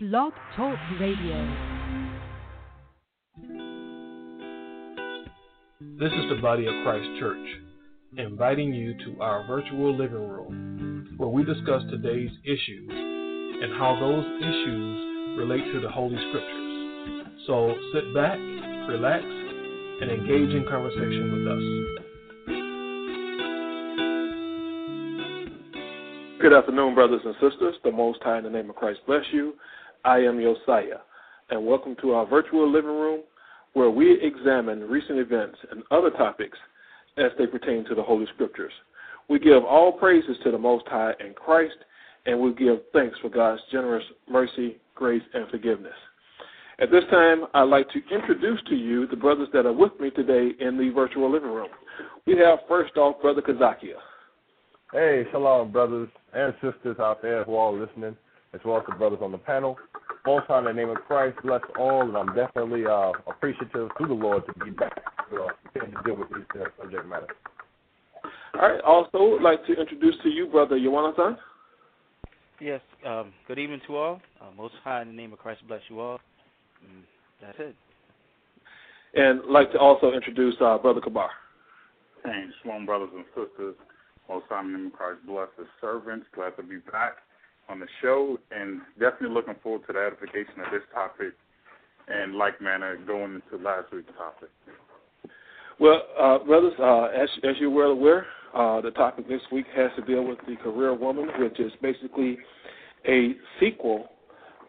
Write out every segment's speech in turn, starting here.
Blog Talk Radio. This is the Body of Christ Church, inviting you to our virtual living room where we discuss today's issues and how those issues relate to the Holy Scriptures. So sit back, relax, and engage in conversation with us. Good afternoon, brothers and sisters. The Most High in the name of Christ bless you. I am Josiah, and welcome to our virtual living room where we examine recent events and other topics as they pertain to the Holy Scriptures. We give all praises to the Most High and Christ, and we give thanks for God's generous mercy, grace, and forgiveness. At this time, I'd like to introduce to you the brothers that are with me today in the virtual living room. We have first off Brother Kazakia. Hey, shalom, brothers and sisters out there who are listening, as well as the brothers on the panel. Most high in the name of Christ, bless all, and I'm definitely uh, appreciative to the Lord to be back you know, to deal with these uh, subject matters. All right. Also, I'd like to introduce to you Brother Yawanathan. Yes. Um, good evening to all. Uh, Most High, in the name of Christ, bless you all. And that's it. And I'd like to also introduce uh, Brother Kabar. Hey, shalom, brothers and sisters. Most High, in the name of Christ, bless his servants. Glad to be back on the show, and definitely looking forward to the edification of this topic, and like manner going into last week's topic. Well, uh, brothers, uh, as as you're well aware, uh, the topic this week has to deal with the career woman, which is basically a sequel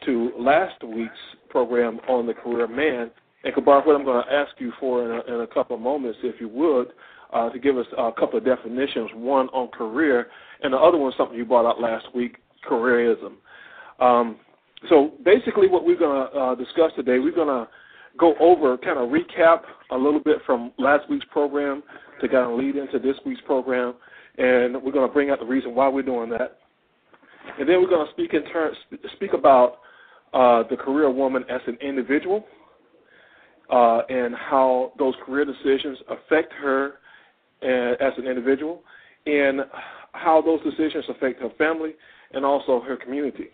to last week's program on the career man. And Kabar, what I'm going to ask you for in a, in a couple of moments, if you would, uh, to give us a couple of definitions. One on career, and the other one something you brought out last week, careerism. Um, so basically, what we're going to uh, discuss today, we're going to go over, kind of recap a little bit from last week's program to kind of lead into this week's program, and we're going to bring out the reason why we're doing that, and then we're going to speak in turn, speak about uh, the career woman as an individual. Uh, and how those career decisions affect her uh, as an individual, and how those decisions affect her family and also her community.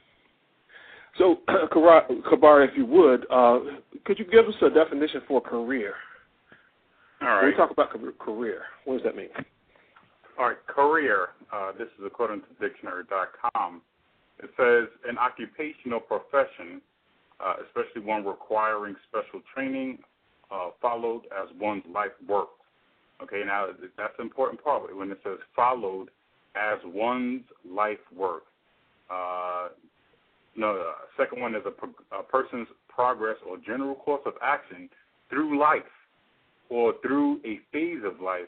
So, Kabar, if you would, uh, could you give us a definition for career? All right. When we talk about career, what does that mean? All right, career. Uh, this is according to dictionary.com. It says an occupational profession, uh, especially one requiring special training, uh, followed as one's life work. Okay, now that's the important part when it says followed as one's life work. Uh, no, uh, second one is a, a person's progress or general course of action through life or through a phase of life,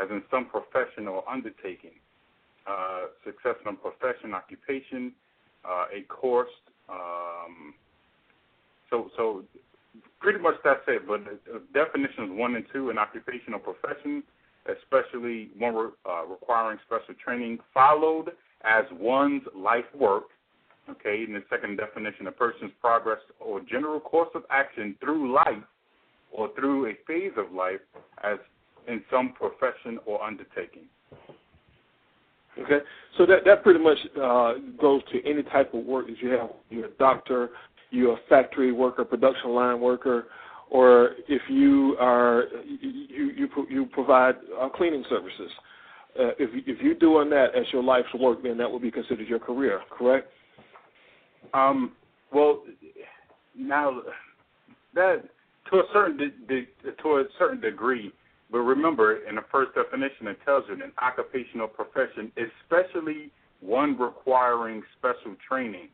as in some profession or undertaking. Uh, success in profession, occupation, uh, a course. Um, so, so pretty much that's it. But the definitions one and two, an occupational profession, especially one re- uh, requiring special training, followed as one's life work. Okay, and the second definition, a person's progress or general course of action through life or through a phase of life as in some profession or undertaking. Okay, so that that pretty much uh, goes to any type of work that you have. You're a doctor, you're a factory worker, production line worker, or if you are you you you provide uh, cleaning services. Uh, if if you're doing that as your life's work, then that would be considered your career, correct? Um, well, now that to a certain de- de- to a certain degree, but remember, in the first definition, it tells you an occupational profession, especially one requiring special training,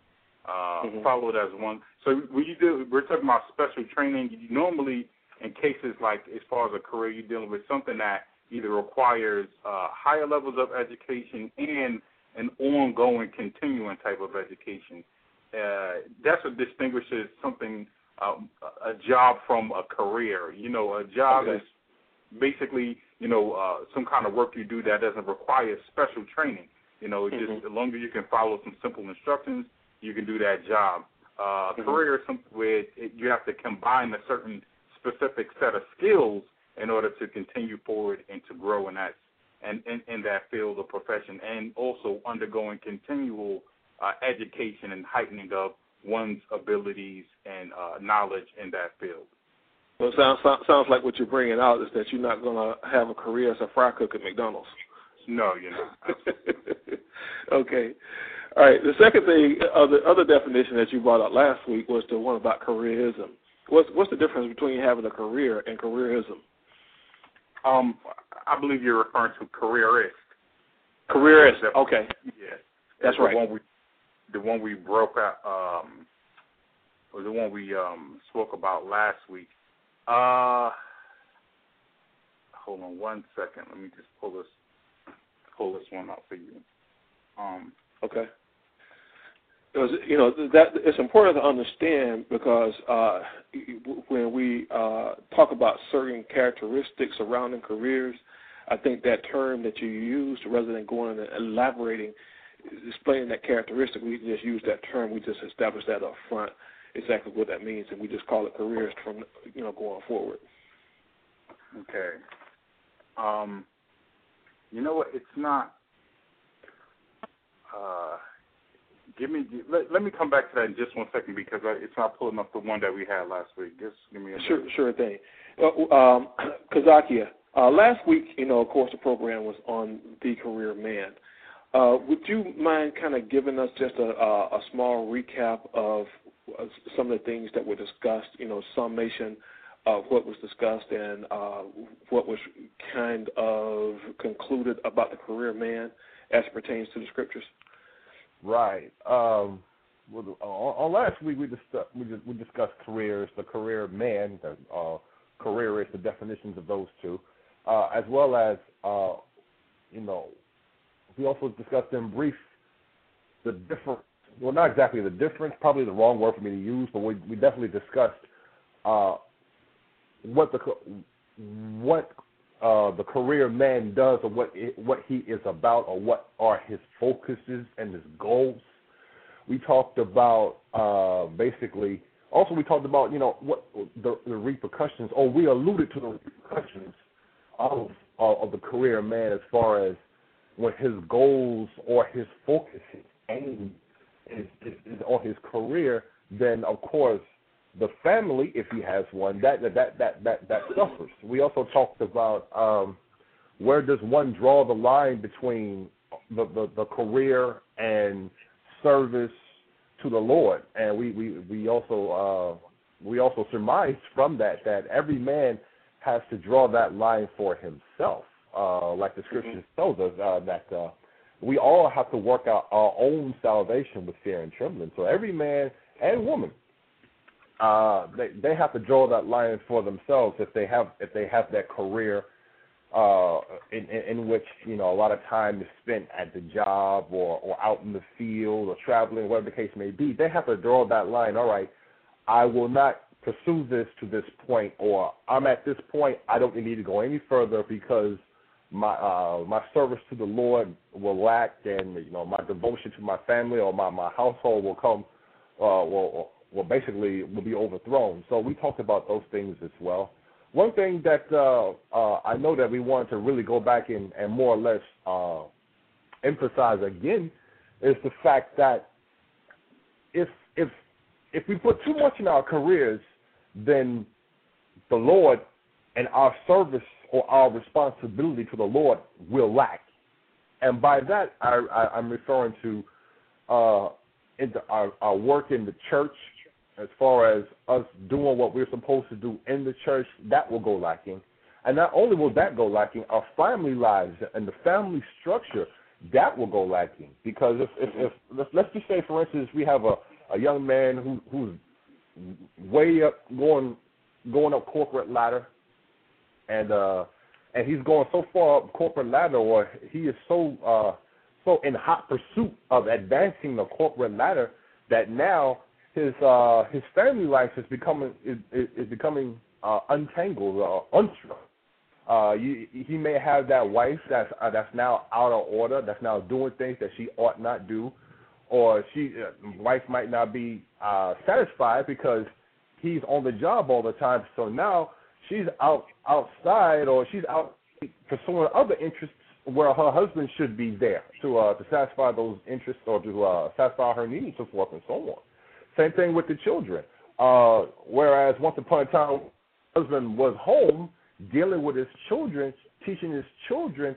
uh, mm-hmm. followed as one. So when you do, we're talking about special training. You normally, in cases like as far as a career, you're dealing with something that either requires uh, higher levels of education and an ongoing, continuing type of education. Uh, that's what distinguishes something, um, a job from a career. You know, a job okay. is basically, you know, uh, some kind of work you do that doesn't require special training. You know, mm-hmm. just as long as you can follow some simple instructions, you can do that job. Uh, mm-hmm. Career is something where it, you have to combine a certain specific set of skills in order to continue forward and to grow in that and in, in that field of profession, and also undergoing continual uh, education and heightening of one's abilities and uh, knowledge in that field. Well, it sounds sounds like what you're bringing out is that you're not going to have a career as a fry cook at McDonald's. No, you're not. okay. All right. The second thing, uh, the other definition that you brought up last week was the one about careerism. What's what's the difference between having a career and careerism? Um, I believe you're referring to careerist. Careerist. Okay. Yeah. That's the right. One we, the one we broke out, um, was the one we um spoke about last week. Uh, hold on one second. Let me just pull this pull this one up for you. Um, Okay. Because you know that it's important to understand because uh, when we uh, talk about certain characteristics surrounding careers, I think that term that you used, rather than going and elaborating, explaining that characteristic, we just use that term. We just establish that up front, exactly what that means, and we just call it careers from you know going forward. Okay. Um, you know what? It's not. Uh, give me. Let, let me come back to that in just one second because I, it's not pulling up the one that we had last week. Just give me a Sure, minute. sure thing. Uh, um, Kazakia, uh, last week, you know, of course, the program was on the career man. Uh, would you mind kind of giving us just a, a, a small recap of uh, some of the things that were discussed, you know, summation of what was discussed and uh, what was kind of concluded about the career man as it pertains to the scriptures? Right. Um, well, on last week we discussed we, just, we discussed careers, the career man, the uh, careerist, the definitions of those two, uh, as well as uh, you know, we also discussed in brief the different. Well, not exactly the difference, probably the wrong word for me to use, but we we definitely discussed uh, what the what uh, the career man does or what it, what he is about or what are his focuses and his goals. We talked about uh, basically. Also, we talked about you know what the, the repercussions, or we alluded to the repercussions of uh, of the career man as far as when his goals or his focus, his aim is, is, is on his career. Then of course the family, if he has one, that that that that that suffers. We also talked about um, where does one draw the line between the, the, the career and service to the Lord, and we we we also uh, we also surmise from that that every man has to draw that line for himself, uh, like the scriptures tells us uh, that. Uh, we all have to work out our own salvation with fear and trembling. So every man and woman uh, they they have to draw that line for themselves if they have if they have that career uh, in, in in which you know a lot of time is spent at the job or or out in the field or traveling, whatever the case may be. They have to draw that line. All right, I will not pursue this to this point, or I'm at this point. I don't need to go any further because my uh, my service to the Lord will lack, and you know my devotion to my family or my my household will come uh, will well, basically will be overthrown. So we talked about those things as well. One thing that uh, uh, I know that we wanted to really go back and, and more or less uh, emphasize again is the fact that if if if we put too much in our careers, then the Lord and our service or our responsibility to the Lord will lack. And by that, I, I, I'm referring to uh, into our, our work in the church, as far as us doing what we're supposed to do in the church, that will go lacking. And not only will that go lacking, our family lives and the family structure, that will go lacking. Because if, if, if let's, let's just say, for instance, we have a, a young man who, who's way up, going going up corporate ladder, and uh, and he's going so far up corporate ladder, or he is so uh, so in hot pursuit of advancing the corporate ladder that now his uh, his family life is becoming is, is becoming uh, untangled, uh, unstruck. Uh, you, he may have that wife that's uh, that's now out of order, that's now doing things that she ought not do, or she uh, wife might not be uh, satisfied because he's on the job all the time. So now she's out outside, or she's out pursuing other interests where her husband should be there to uh, to satisfy those interests or to uh, satisfy her needs, so forth and so on. Same thing with the children. Uh, whereas once upon a time, husband was home dealing with his children, teaching his children,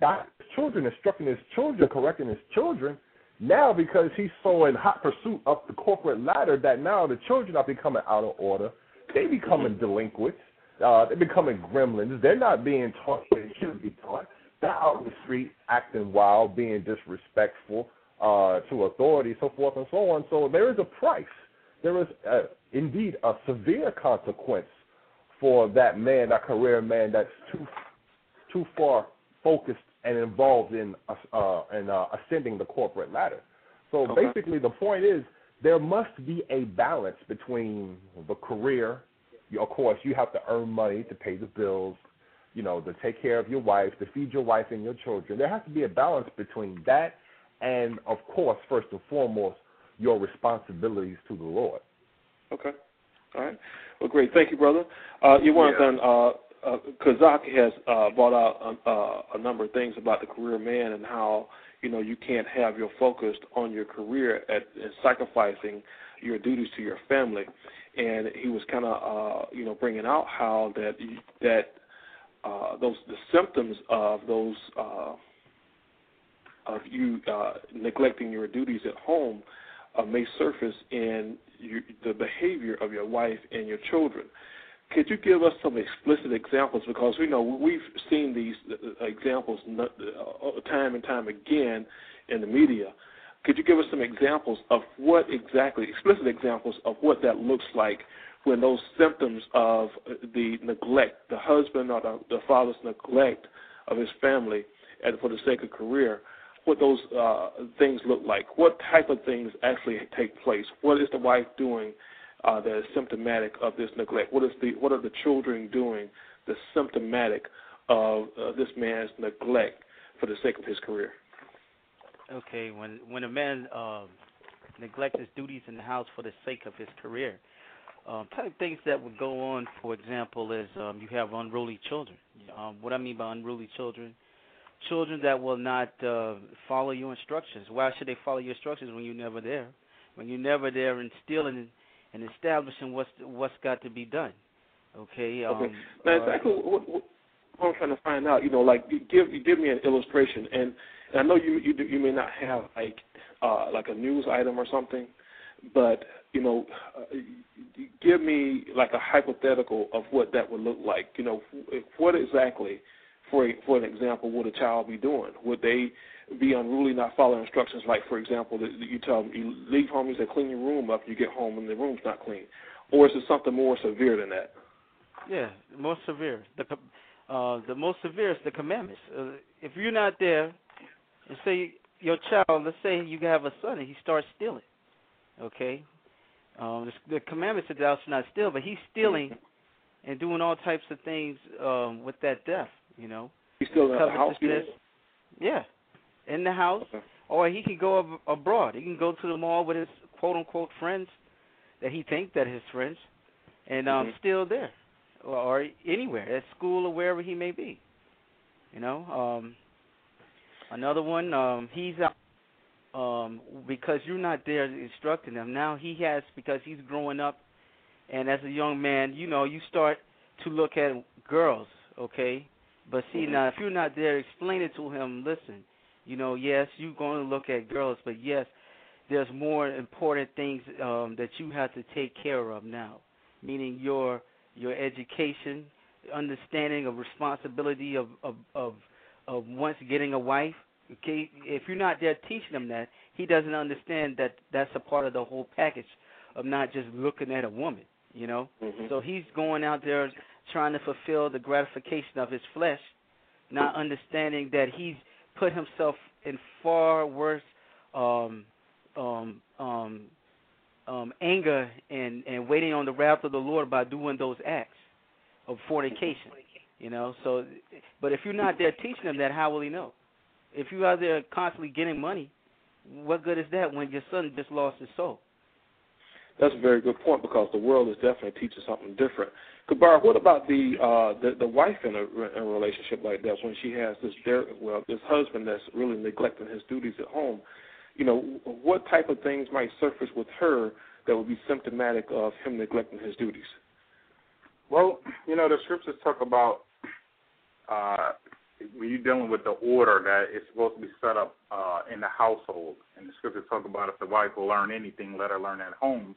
not his children, instructing his children, correcting his children. Now, because he's so in hot pursuit of the corporate ladder, that now the children are becoming out of order. They becoming delinquents. Uh, they're becoming gremlins. They're not being taught what they should be taught. They're out in the street acting wild, being disrespectful uh, to authority, so forth and so on. So there is a price. There is uh, indeed a severe consequence for that man, that career man that's too too far focused and involved in uh, in uh, ascending the corporate ladder. So Okay. basically, the point is there must be a balance between the career. Of course, you have to earn money to pay the bills, you know, to take care of your wife, to feed your wife and your children. There has to be a balance between that and, of course, first and foremost, your responsibilities to the Lord. Okay. All right. Well, great. Thank you, brother. Uh, you want Yeah. then, uh, uh, Kazak has uh, brought out a, uh, a number of things about the career man and how you know you can't have your focus on your career at, at sacrificing your duties to your family, and he was kind of uh, you know bringing out how that that uh, those the symptoms of those uh, of you uh, neglecting your duties at home uh, may surface in you, the behavior of your wife and your children. Could you give us some explicit examples? Because we know we've seen these uh, examples uh, time and time again in the media. Could you give us some examples of what exactly, explicit examples of what that looks like when those symptoms of uh, the neglect, the husband or the, the father's neglect of his family and for the sake of career, what those uh, things look like. What type of things actually take place? What is the wife doing uh, that is symptomatic of this neglect? What is the what are the children doing that's symptomatic of uh, this man's neglect for the sake of his career? Okay, when when a man um, neglects his duties in the house for the sake of his career, um, type of things that would go on, for example, is um, you have unruly children. Um, what I mean by unruly children, children that will not uh, follow your instructions. Why should they follow your instructions when you're never there? When you're never there instilling and establishing what's what's got to be done. Okay. Um, Okay. Now, uh, exactly what, what, what I'm trying to find out, you know, like you give you give me an illustration, and, and I know you you you may not have like uh, like a news item or something, but you know, uh, give me like a hypothetical of what that would look like. You know, what exactly, for a, for an example, would a child be doing? Would they be unruly, not following instructions? Like, for example, that you tell them you leave home, you say clean your room up, you get home and the room's not clean, or is it something more severe than that? Yeah, most severe. The uh, the most severe is the commandments. Uh, if you're not there, and say your child, let's say you have a son and he starts stealing, okay, um, the, the commandments are thou shalt not steal, but he's stealing and doing all types of things um, with that death, you know, He's still in the house. Yeah, in the house, Okay. or he can go ab- abroad. He can go to the mall with his quote unquote friends that he thinks that his friends, and um, Mhm. still there, or, or anywhere at school or wherever he may be. You know, um, another one, um, he's out um, because you're not there instructing him. Now he has because he's growing up, and as a young man, you know, you start to look at girls, okay. But see Mhm. now, if you're not there, explain it to him. Listen, you know, yes, you're going to look at girls, but yes, there's more important things um, that you have to take care of now, meaning your your education, understanding of responsibility of of of, of once getting a wife. Okay, if you're not there teaching him that, he doesn't understand that that's a part of the whole package of not just looking at a woman. You know, Mhm. so he's going out there trying to fulfill the gratification of his flesh, not understanding that he's put himself in far worse um, um, um, um, anger and, and waiting on the wrath of the Lord by doing those acts of fornication. You know, so but if you're not there teaching him that, how will he know? If you are there constantly getting money, what good is that when your son just lost his soul? That's a very good point because the world is definitely teaching something different. Kabar, what about the uh, the, the wife in a, in a relationship like that when she has this well this husband that's really neglecting his duties at home? You know, what type of things might surface with her that would be symptomatic of him neglecting his duties? Well, you know, the scriptures talk about uh, when you're dealing with the order that is supposed to be set up uh, in the household, and the scriptures talk about if the wife will learn anything, let her learn at home.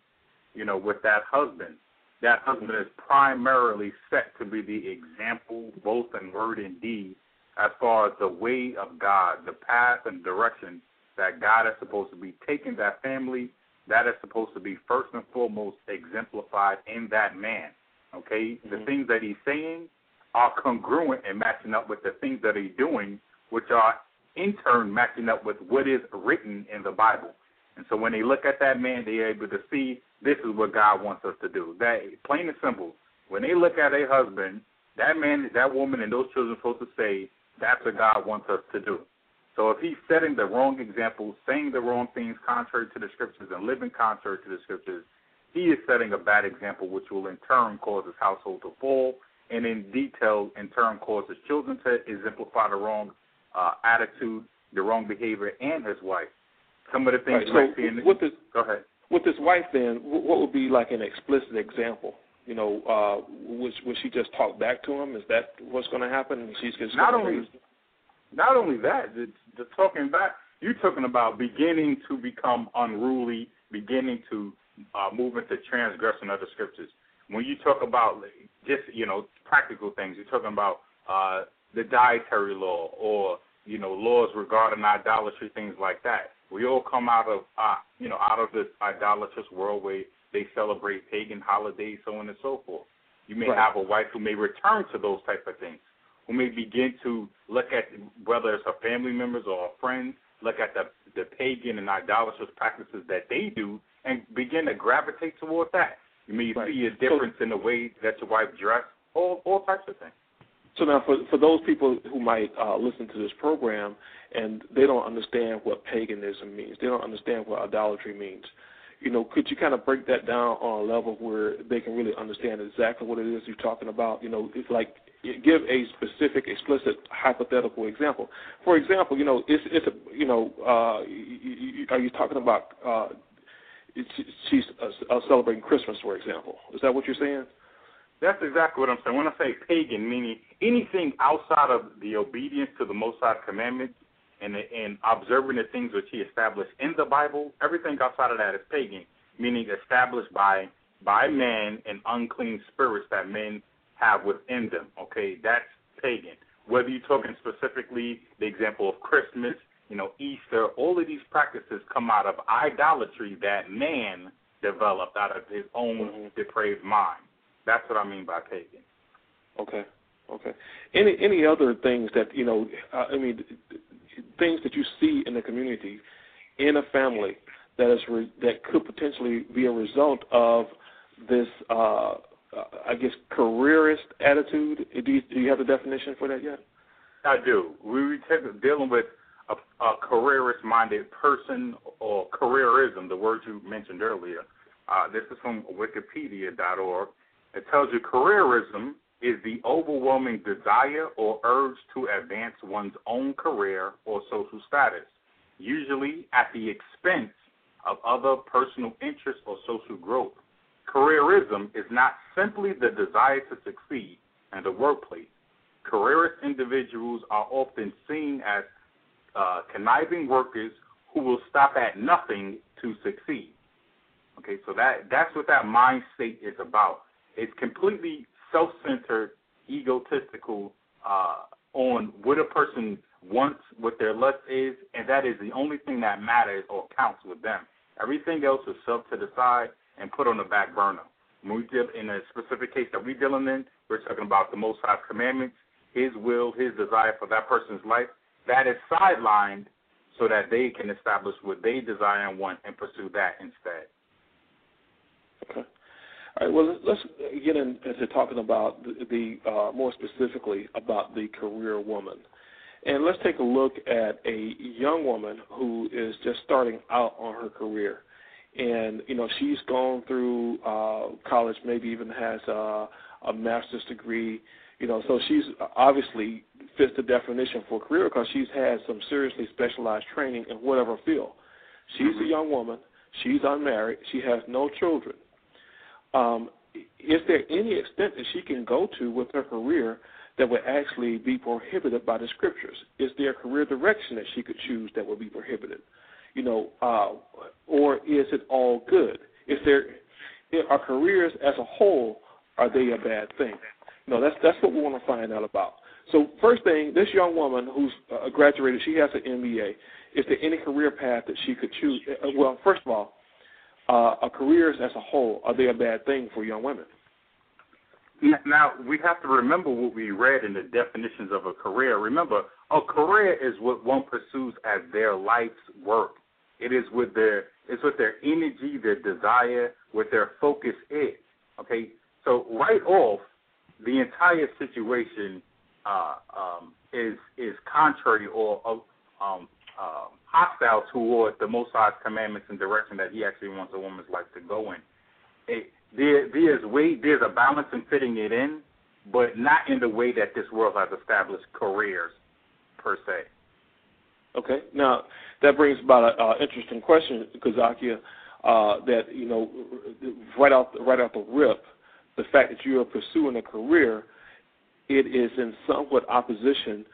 You know, with that husband, that husband is primarily set to be the example, both in word and deed, as far as the way of God, the path and direction that God is supposed to be taking that family. That is supposed to be first and foremost exemplified in that man. Okay, mm-hmm. the things that he's saying are congruent and matching up with the things that he's doing, which are in turn matching up with what is written in the Bible. And so when they look at that man, they're able to see this is what God wants us to do. That plain and simple. When they look at a husband, that man, that woman, and those children are supposed to say, that's what God wants us to do. So if he's setting the wrong example, saying the wrong things contrary to the scriptures, and living contrary to the scriptures, he is setting a bad example, which will in turn cause his household to fall, and in detail, in turn, cause his children to exemplify the wrong uh, attitude, the wrong behavior, and his wife. Some of the things right, so in with this, go ahead. With his wife, then, what would be like an explicit example? You know, uh, would, would she just talk back to him? Is that what's going to happen? She's just not only not only that, the, the talking back. You're talking about beginning to become unruly, beginning to uh, move into transgression of the scriptures. When you talk about just you know practical things, you're talking about uh, the dietary law or you know laws regarding idolatry, things like that. We all come out of uh, you know out of this idolatrous world where they celebrate pagan holidays, so on and so forth. You may right. have a wife who may return to those type of things, who may begin to look at whether it's her family members or her friends, look at the the pagan and idolatrous practices that they do, and begin to gravitate toward that. You may right. see a difference so, in the way that your wife dressed, all all types of things. So now, for for those people who might uh, listen to this program and they don't understand what paganism means, they don't understand what idolatry means. You know, could you kind of break that down on a level where they can really understand exactly what it is you're talking about? You know, it's like give a specific, explicit, hypothetical example. For example, you know, it's it's a you know, uh, are you talking about uh, she's uh, celebrating Christmas, for example? Is that what you're saying? That's exactly what I'm saying. When I say pagan, meaning anything outside of the obedience to the Most High commandments and and observing the things which He established in the Bible, everything outside of that is pagan, meaning established by by man and unclean spirits that men have within them. Okay, that's pagan. Whether you're talking specifically the example of Christmas, you know, Easter, all of these practices come out of idolatry that man developed out of his own mm-hmm. depraved mind. That's what I mean by pagan. Okay. Okay. Any any other things that you know? Uh, I mean, things that you see in the community, in a family, that is re- that could potentially be a result of this. Uh, uh, I guess careerist attitude. Do you, do you have a definition for that yet? I do. We were dealing with a, a careerist-minded person or careerism, the word you mentioned earlier. Uh, this is from Wikipedia.org. It tells you careerism is the overwhelming desire or urge to advance one's own career or social status, usually at the expense of other personal interests or social growth. Careerism is not simply the desire to succeed in the workplace. Careerist individuals are often seen as uh, conniving workers who will stop at nothing to succeed. Okay, so that that's what that mind state is about. It's completely self-centered, egotistical uh, on what a person wants, what their lust is, and that is the only thing that matters or counts with them. Everything else is shoved to the side and put on the back burner. When we deal in a specific case that we're dealing in, we're talking about the Most High's commandments, His will, His desire for that person's life. That is sidelined so that they can establish what they desire and want and pursue that instead. All right. Well, let's get into talking about the, the uh, more specifically about the career woman, and let's take a look at a young woman who is just starting out on her career, and you know she's gone through uh, college, maybe even has uh, a master's degree, you know, so she's obviously fits the definition for career because she's had some seriously specialized training in whatever field. She's mm-hmm. a young woman She's unmarried. She has no children. Um, is there any extent that she can go to with her career that would actually be prohibited by the scriptures? Is there a career direction that she could choose that would be prohibited? You know, uh, or is it all good? Is there are careers as a whole are they a bad thing? No, that's that's what we want to find out about. So first thing, this young woman who's uh, graduated, she has an MBA. Is there any career path that she could choose? Uh, well, first of all, uh, careers as a whole are they a bad thing for young women? Now we have to remember what we read in the definitions of a career. Remember, a career is what one pursues as their life's work. It is with their it's with their energy, their desire, what their focus is. Okay, so right off, the entire situation uh, um, is is contrary or uh, um, hostile toward the Most High's commandments and direction that He actually wants a woman's life to go in. It, there, there's way there's a balance in fitting it in, but not in the way that this world has established careers per se. Okay. Now that brings about an interesting question, Kazakia. Uh, that you know, right out right out the rip, the fact that you are pursuing a career, it is in somewhat opposition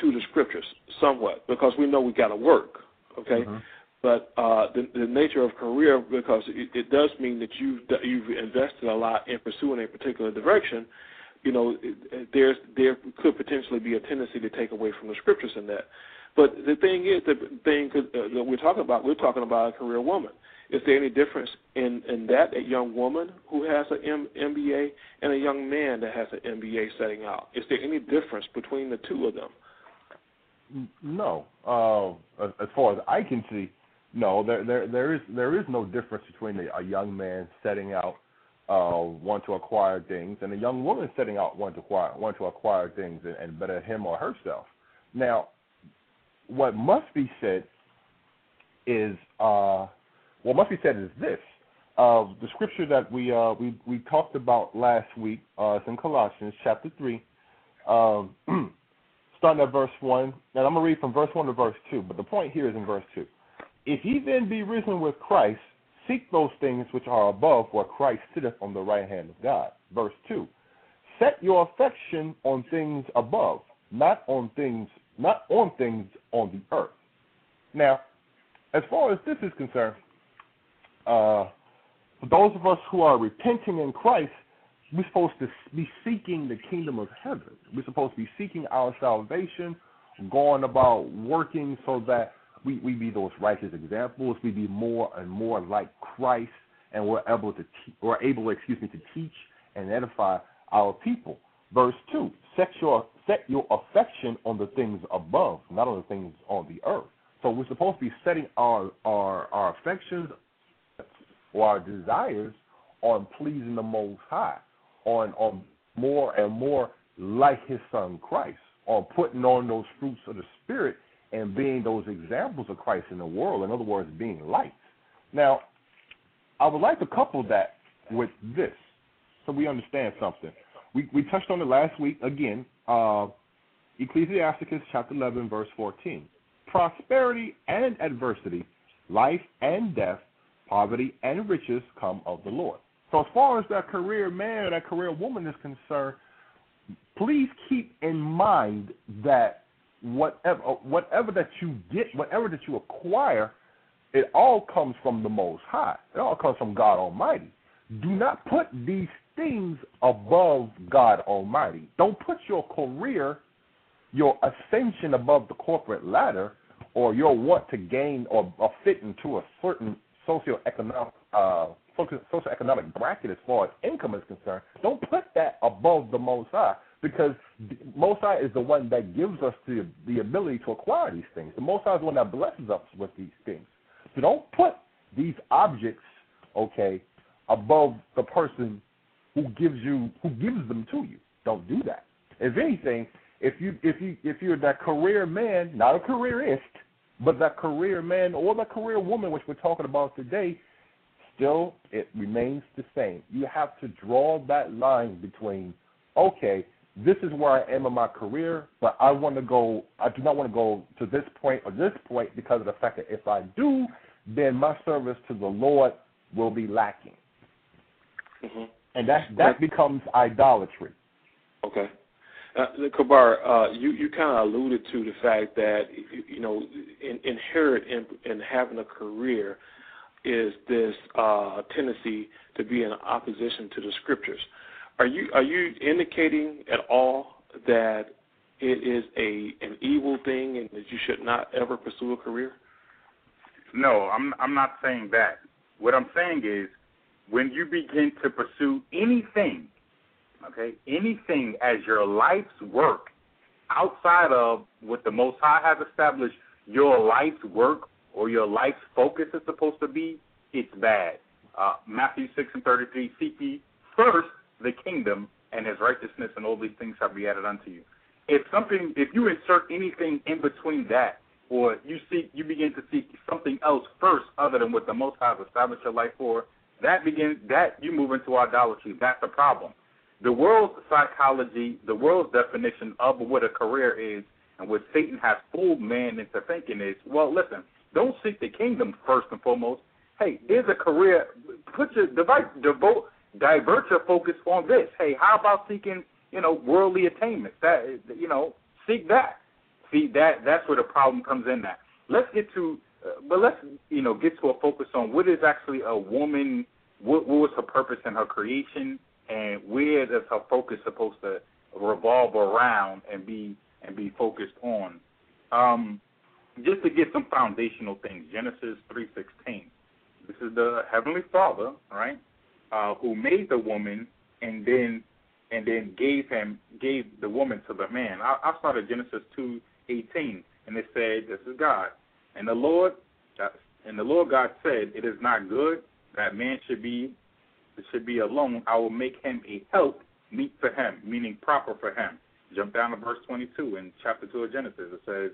to the scriptures, somewhat, because we know we got to work. Okay. Mm-hmm. But uh, the, the nature of career, because it, it does mean that you've you've invested a lot in pursuing a particular direction, you know, there's there could potentially be a tendency to take away from the scriptures in that. But the thing is, the thing uh, that we're talking about, we're talking about a career woman. Is there any difference in in that a young woman who has an M- MBA and a young man that has an MBA setting out? Is there any difference between the two of them? No, uh, as far as I can see, no. There there there is there is no difference between a, a young man setting out uh, want to acquire things and a young woman setting out want to acquire want to acquire things and, and better him or herself. Now, what must be said is uh, what must be said is this: uh, the scripture that we uh, we we talked about last week uh, is in Colossians chapter three, um, starting at verse one, and I'm gonna read from verse one to verse two. But the point here is in verse two: If ye then be risen with Christ, seek those things which are above, where Christ sitteth on the right hand of God. Verse two: Set your affection on things above, not on things not on things on the earth. Now, as far as this is concerned, uh, for those of us who are repenting in Christ, we're supposed to be seeking the kingdom of heaven. We're supposed to be seeking our salvation, going about working so that we, we be those righteous examples. We be more and more like Christ, and we're able to te- we're able, excuse me, to teach and edify our people. Verse two: Set your set your affection on the things above, not on the things on the earth. So we're supposed to be setting our our, our affections or our desires on pleasing the Most High, on on more and more like His Son Christ, on putting on those fruits of the Spirit and being those examples of Christ in the world. In other words, being lights. Now, I would like to couple that with this, so we understand something. We we touched on it last week again. Uh, Ecclesiasticus chapter 11 verse 14. Prosperity and adversity, life and death, poverty and riches come of the Lord. So as far as that career man or that career woman is concerned, please keep in mind that whatever whatever that you get, whatever that you acquire, it all comes from the Most High. It all comes from God Almighty. Do not put these things above God Almighty. Don't put your career, your ascension above the corporate ladder, or your want to gain or, or fit into a certain socioeconomic uh, socioeconomic bracket as far as income is concerned. Don't put that above the Most High because Most High is the one that gives us the the ability to acquire these things. The Most High is the one that blesses us with these things. So don't put these objects, okay, above the person who gives you who gives them to you. Don't do that. If anything, if you if you if you're that career man, not a careerist, but that career man or that career woman, which we're talking about today, still it remains the same. You have to draw that line between okay, this is where I am in my career, but I want to go. I do not want to go to this point or this point because of the fact that if I do, then my service to the Lord will be lacking. hmm And that that becomes idolatry. Okay. Uh, Kabar, uh, you you kind of alluded to the fact that you know in, inherent in, in having a career is this uh, tendency to be in opposition to the scriptures. Are you are you indicating at all that it is a an evil thing and that you should not ever pursue a career? No, I'm I'm not saying that. What I'm saying is when you begin to pursue anything, okay, anything as your life's work outside of what the Most High has established your life's work or your life's focus is supposed to be, it's bad. Uh, Matthew 6 and 33, seek ye first the kingdom and his righteousness, and all these things shall be added unto you. If something, if you insert anything in between that, or you seek, you begin to seek something else first, other than what the Most High has established your life for, that begins, that you move into idolatry. That's the problem. The world's psychology, the world's definition of what a career is, and what Satan has fooled man into thinking is, well, listen, don't seek the kingdom first and foremost. Hey, there's a career. Put your divide, devote, divert your focus on this. Hey, how about seeking, you know, worldly attainments? That you know, seek that. See that that's where the problem comes in. That let's get to, uh, but let's you know get to a focus on what is actually a woman. What, what was her purpose in her creation, and where is her focus supposed to revolve around and be and be focused on? Um, just to get some foundational things. Genesis three sixteen. This is the heavenly Father, right, uh, who made the woman and then and then gave him gave the woman to the man. I, I started Genesis two eighteen, and it said, "This is God." And the Lord, and the Lord God said, "It is not good that man should be should be alone. I will make him a help meet for him, meaning proper for him." Jump down to verse twenty two in chapter two of Genesis. It says,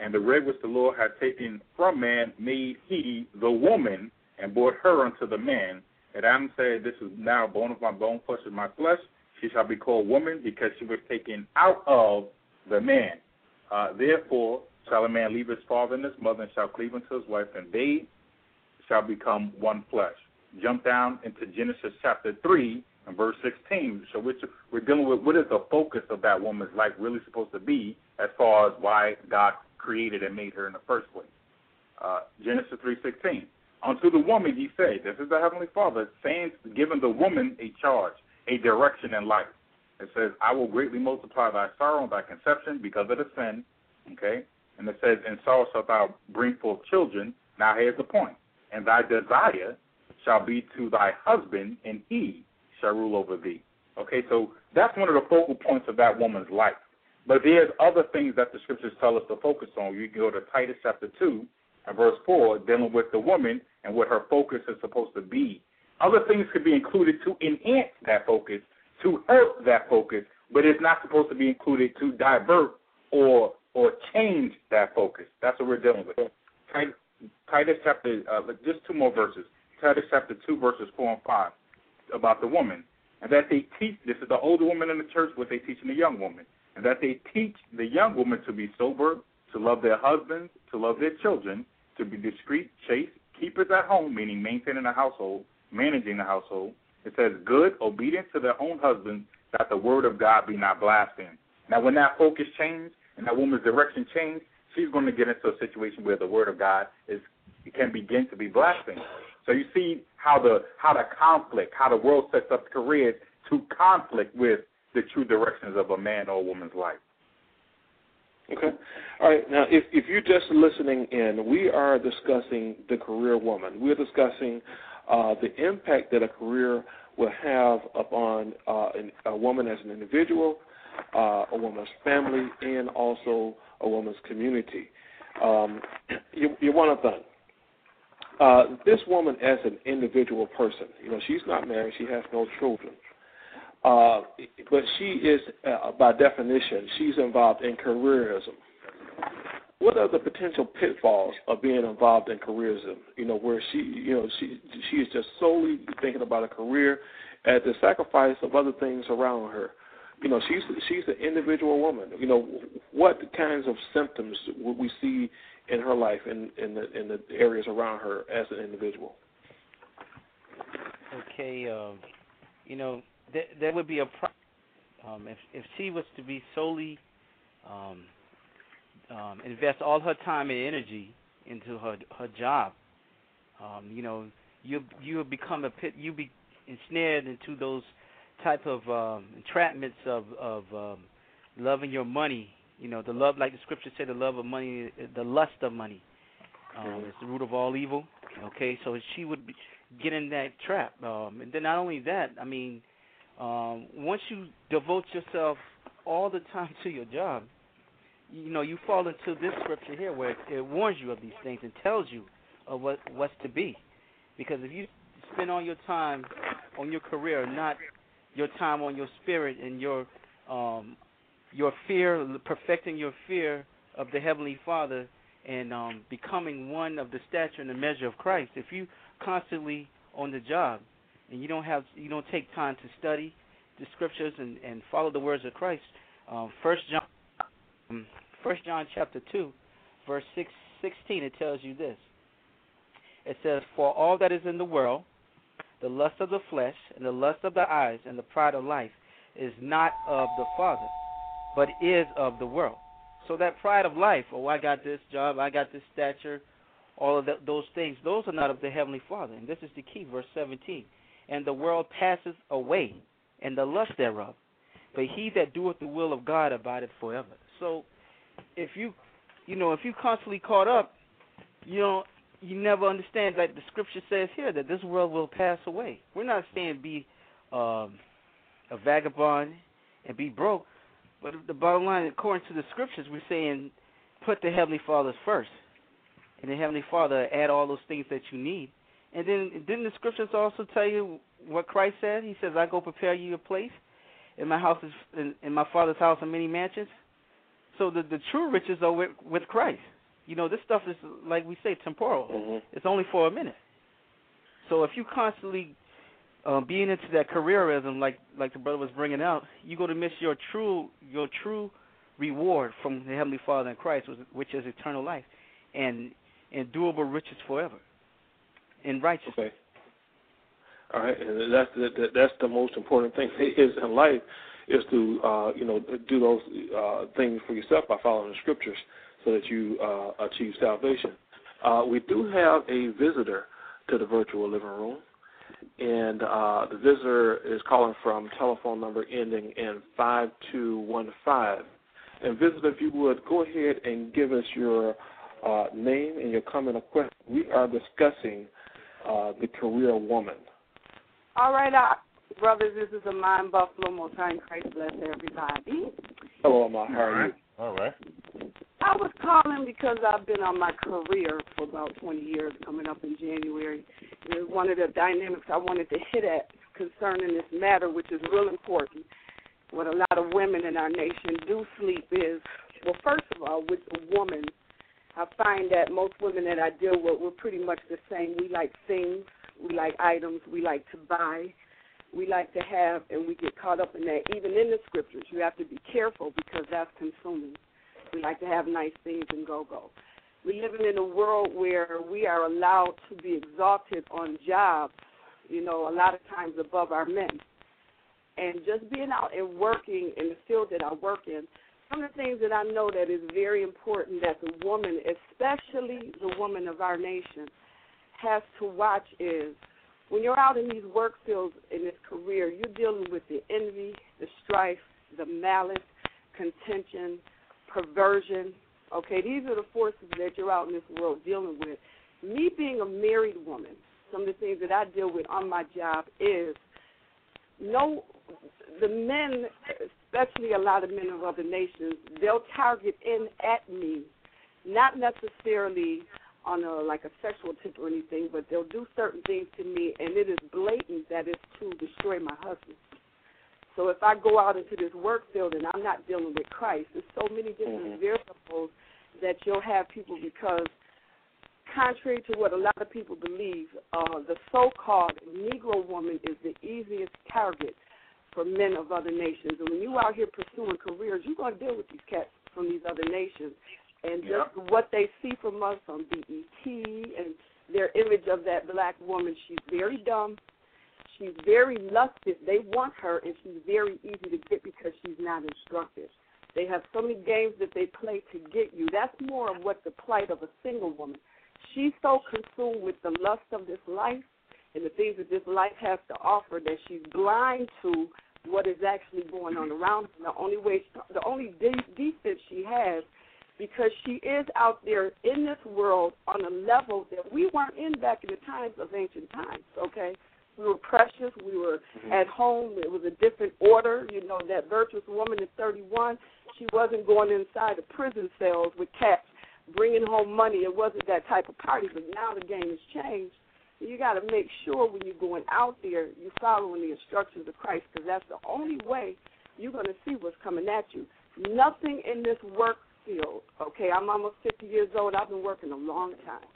"And the rib which the Lord had taken from man made he the woman, and brought her unto the man." And Adam said, "This is now bone of my bone, flesh of my flesh." She shall be called woman because she was taken out of the man. Uh, therefore, shall a man leave his father and his mother and shall cleave unto his wife, and they shall become one flesh. Jump down into Genesis chapter 3 and verse 16. So we're, we're dealing with what is the focus of that woman's life really supposed to be as far as why God created and made her in the first place. Uh, Genesis 3.16. Unto the woman he said, this is the Heavenly Father, saying, giving the woman a charge a direction in life. It says, I will greatly multiply thy sorrow and thy conception because of the sin. Okay? And it says, In sorrow shalt thou bring forth children. Now here's the point. And thy desire shall be to thy husband, and he shall rule over thee. Okay, so that's one of the focal points of that woman's life. But there's other things that the scriptures tell us to focus on. You go to Titus chapter 2 and verse 4, dealing with the woman and what her focus is supposed to be other things could be included to enhance that focus, to help that focus, but it's not supposed to be included to divert or or change that focus. That's what we're dealing with. Titus chapter, uh, just two more verses. Titus chapter two, verses four and five, about the woman, and that they teach. This is the older woman in the church, what they teaching the young woman, and that they teach the young woman to be sober, to love their husbands, to love their children, to be discreet, chaste, keepers at home, meaning maintaining the household, managing the household. It says, good, obedient to their own husbands, that the word of God be not blasphemed. Now, when that focus changed and that woman's direction changed, she's going to get into a situation where the word of God is can begin to be blasphemed. So you see how the how the conflict, how the world sets up careers to conflict with the true directions of a man or a woman's life. Okay. All right. Now, if if you're just listening in, we are discussing the career woman. We're discussing uh, the impact that a career will have upon uh, a woman as an individual, uh, a woman's family, and also a woman's community. Um, you, you want to think. Uh, this woman as an individual person, you know, she's not married, she has no children. Uh, but she is, uh, by definition, she's involved in careerism what are the potential pitfalls of being involved in careerism? You know, where she, you know, she she is just solely thinking about a career at the sacrifice of other things around her. you know, she's she's an individual woman. You know, what kinds of symptoms would we see in her life in in the in the areas around her as an individual? Okay, um, you know, there, there would be a um, if if she was to be solely um, um, invest all her time and energy into her her job. Um, you know, you you become a pit. You be ensnared into those type of um, entrapments of of um, loving your money. You know, the love, like the scripture said, the love of money, the lust of money, um, is the root of all evil. Okay, so she would be, get in that trap. Um, and then not only that, I mean, um, once you devote yourself all the time to your job, you know, you fall into this scripture here where it, warns you of these things and tells you of what what's to be. Because if you spend all your time on your career, not your time on your spirit and your um your fear, perfecting your fear of the heavenly Father and um becoming one of the stature and the measure of Christ. If you constantly on the job and you don't have you don't take time to study the scriptures and and follow the words of Christ, um, First John um, First John chapter two, verse six, 16, it tells you this. It says, "For all that is in the world, the lust of the flesh and the lust of the eyes and the pride of life, is not of the Father, but is of the world." So that pride of life, oh, I got this job, I got this stature, all of those things, those are not of the heavenly Father. And this is the key, verse 17. And the world passes away, and the lust thereof, but he that doeth the will of God abideth forever. So if you you know if you constantly caught up, you know you never understand like the scripture says here that this world will pass away. We're not saying be um, a vagabond and be broke, but the bottom line, according to the scriptures, we're saying put the heavenly Father first, and the heavenly Father add all those things that you need. And then didn't the scriptures also tell you what Christ said? He says, "I go prepare you a place." In my house is in, in my Father's house are many mansions. So the the true riches are with, with Christ. You know, this stuff is like we say temporal. Mm-hmm. It's only for a minute. So if you constantly uh, being into that careerism, like like the brother was bringing out, you're going to miss your true your true reward from the heavenly Father in Christ, which is eternal life and endurable riches forever in righteousness. Okay. All right, and that's the, that's the most important thing is in life is to uh, you know do those uh, things for yourself by following the scriptures, so that you uh, achieve salvation. Uh, we do have a visitor to the virtual living room, and uh, the visitor is calling from telephone number ending in five two one five. And visitor, if you would go ahead and give us your uh, name and your comment or question. We are discussing the career woman. All right, uh, Brothers, this is a mind buffalo. Most high Christ bless everybody. Hello, Emma. How are you? All right. I was calling because I've been on my career for about 20 years, coming up in January. It was one of the dynamics I wanted to hit at concerning this matter, which is real important. What a lot of women in our nation do sleep is, well, first of all, with a woman, I find that most women that I deal with, we're pretty much the same. We like things, we like items, we like to buy we like to have, and we get caught up in that. Even in the scriptures, you have to be careful because that's consuming. We like to have nice things and go go. We're living in a world where we are allowed to be exalted on jobs, you know, a lot of times above our men. And just being out and working in the field that I work in, some of the things that I know that is very important that the woman, especially the woman of our nation, has to watch is when you're out in these work fields in this career, you're dealing with the envy, the strife, the malice, contention, perversion. Okay, these are the forces that you're out in this world dealing with. Me being a married woman, some of the things that I deal with on my job is no the men, especially a lot of men of other nations, they'll target in at me, not necessarily on a like a sexual tip or anything, but they'll do certain things to me, and it is blatant that it's to destroy my husband. So if I go out into this work field and I'm not dealing with Christ, there's so many different mm-hmm. variables that you'll have people because contrary to what a lot of people believe, uh, the so-called Negro woman is the easiest target for men of other nations. And when you out here pursuing careers, you're going to deal with these cats from these other nations. And just Yep. what they see from us on BET and their image of that black woman, she's very dumb. She's very lusted. They want her, and she's very easy to get because she's not instructed. They have so many games that they play to get you. That's more of what the plight of a single woman. She's so consumed with the lust of this life and the things that this life has to offer that she's blind to what is actually going on around her. The only way, the only de- defense she has, because she is out there in this world on a level that we weren't in back in the times of ancient times. Okay, we were precious. We were mm-hmm. at home. It was a different order. You know, that virtuous woman at 31, she wasn't going inside the prison cells with cats bringing home money. It wasn't that type of party. But now the game has changed. You got to make sure when you're going out there, you're following the instructions of Christ, because that's the only way you're going to see what's coming at you. Nothing in this work field. Okay, I'm almost 50 years old. I've been working a long time.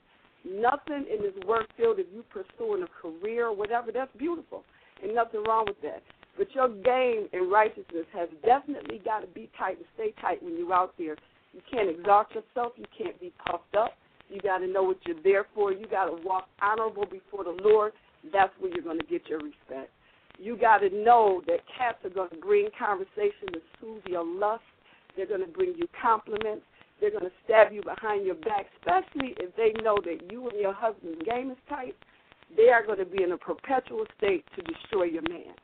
Nothing in this work field, if you're pursuing a career or whatever, that's beautiful, and nothing wrong with that. But your game in righteousness has definitely got to be tight and stay tight when you're out there. You can't exalt yourself. You can't be puffed up. You got to know what you're there for. You got to walk honorable before the Lord. That's where you're going to get your respect. You got to know that cats are going to bring conversation to soothe your lust. They're going to bring you compliments. They're going to stab you behind your back, especially if they know that you and your husband's game is tight. They are going to be in a perpetual state to destroy your man.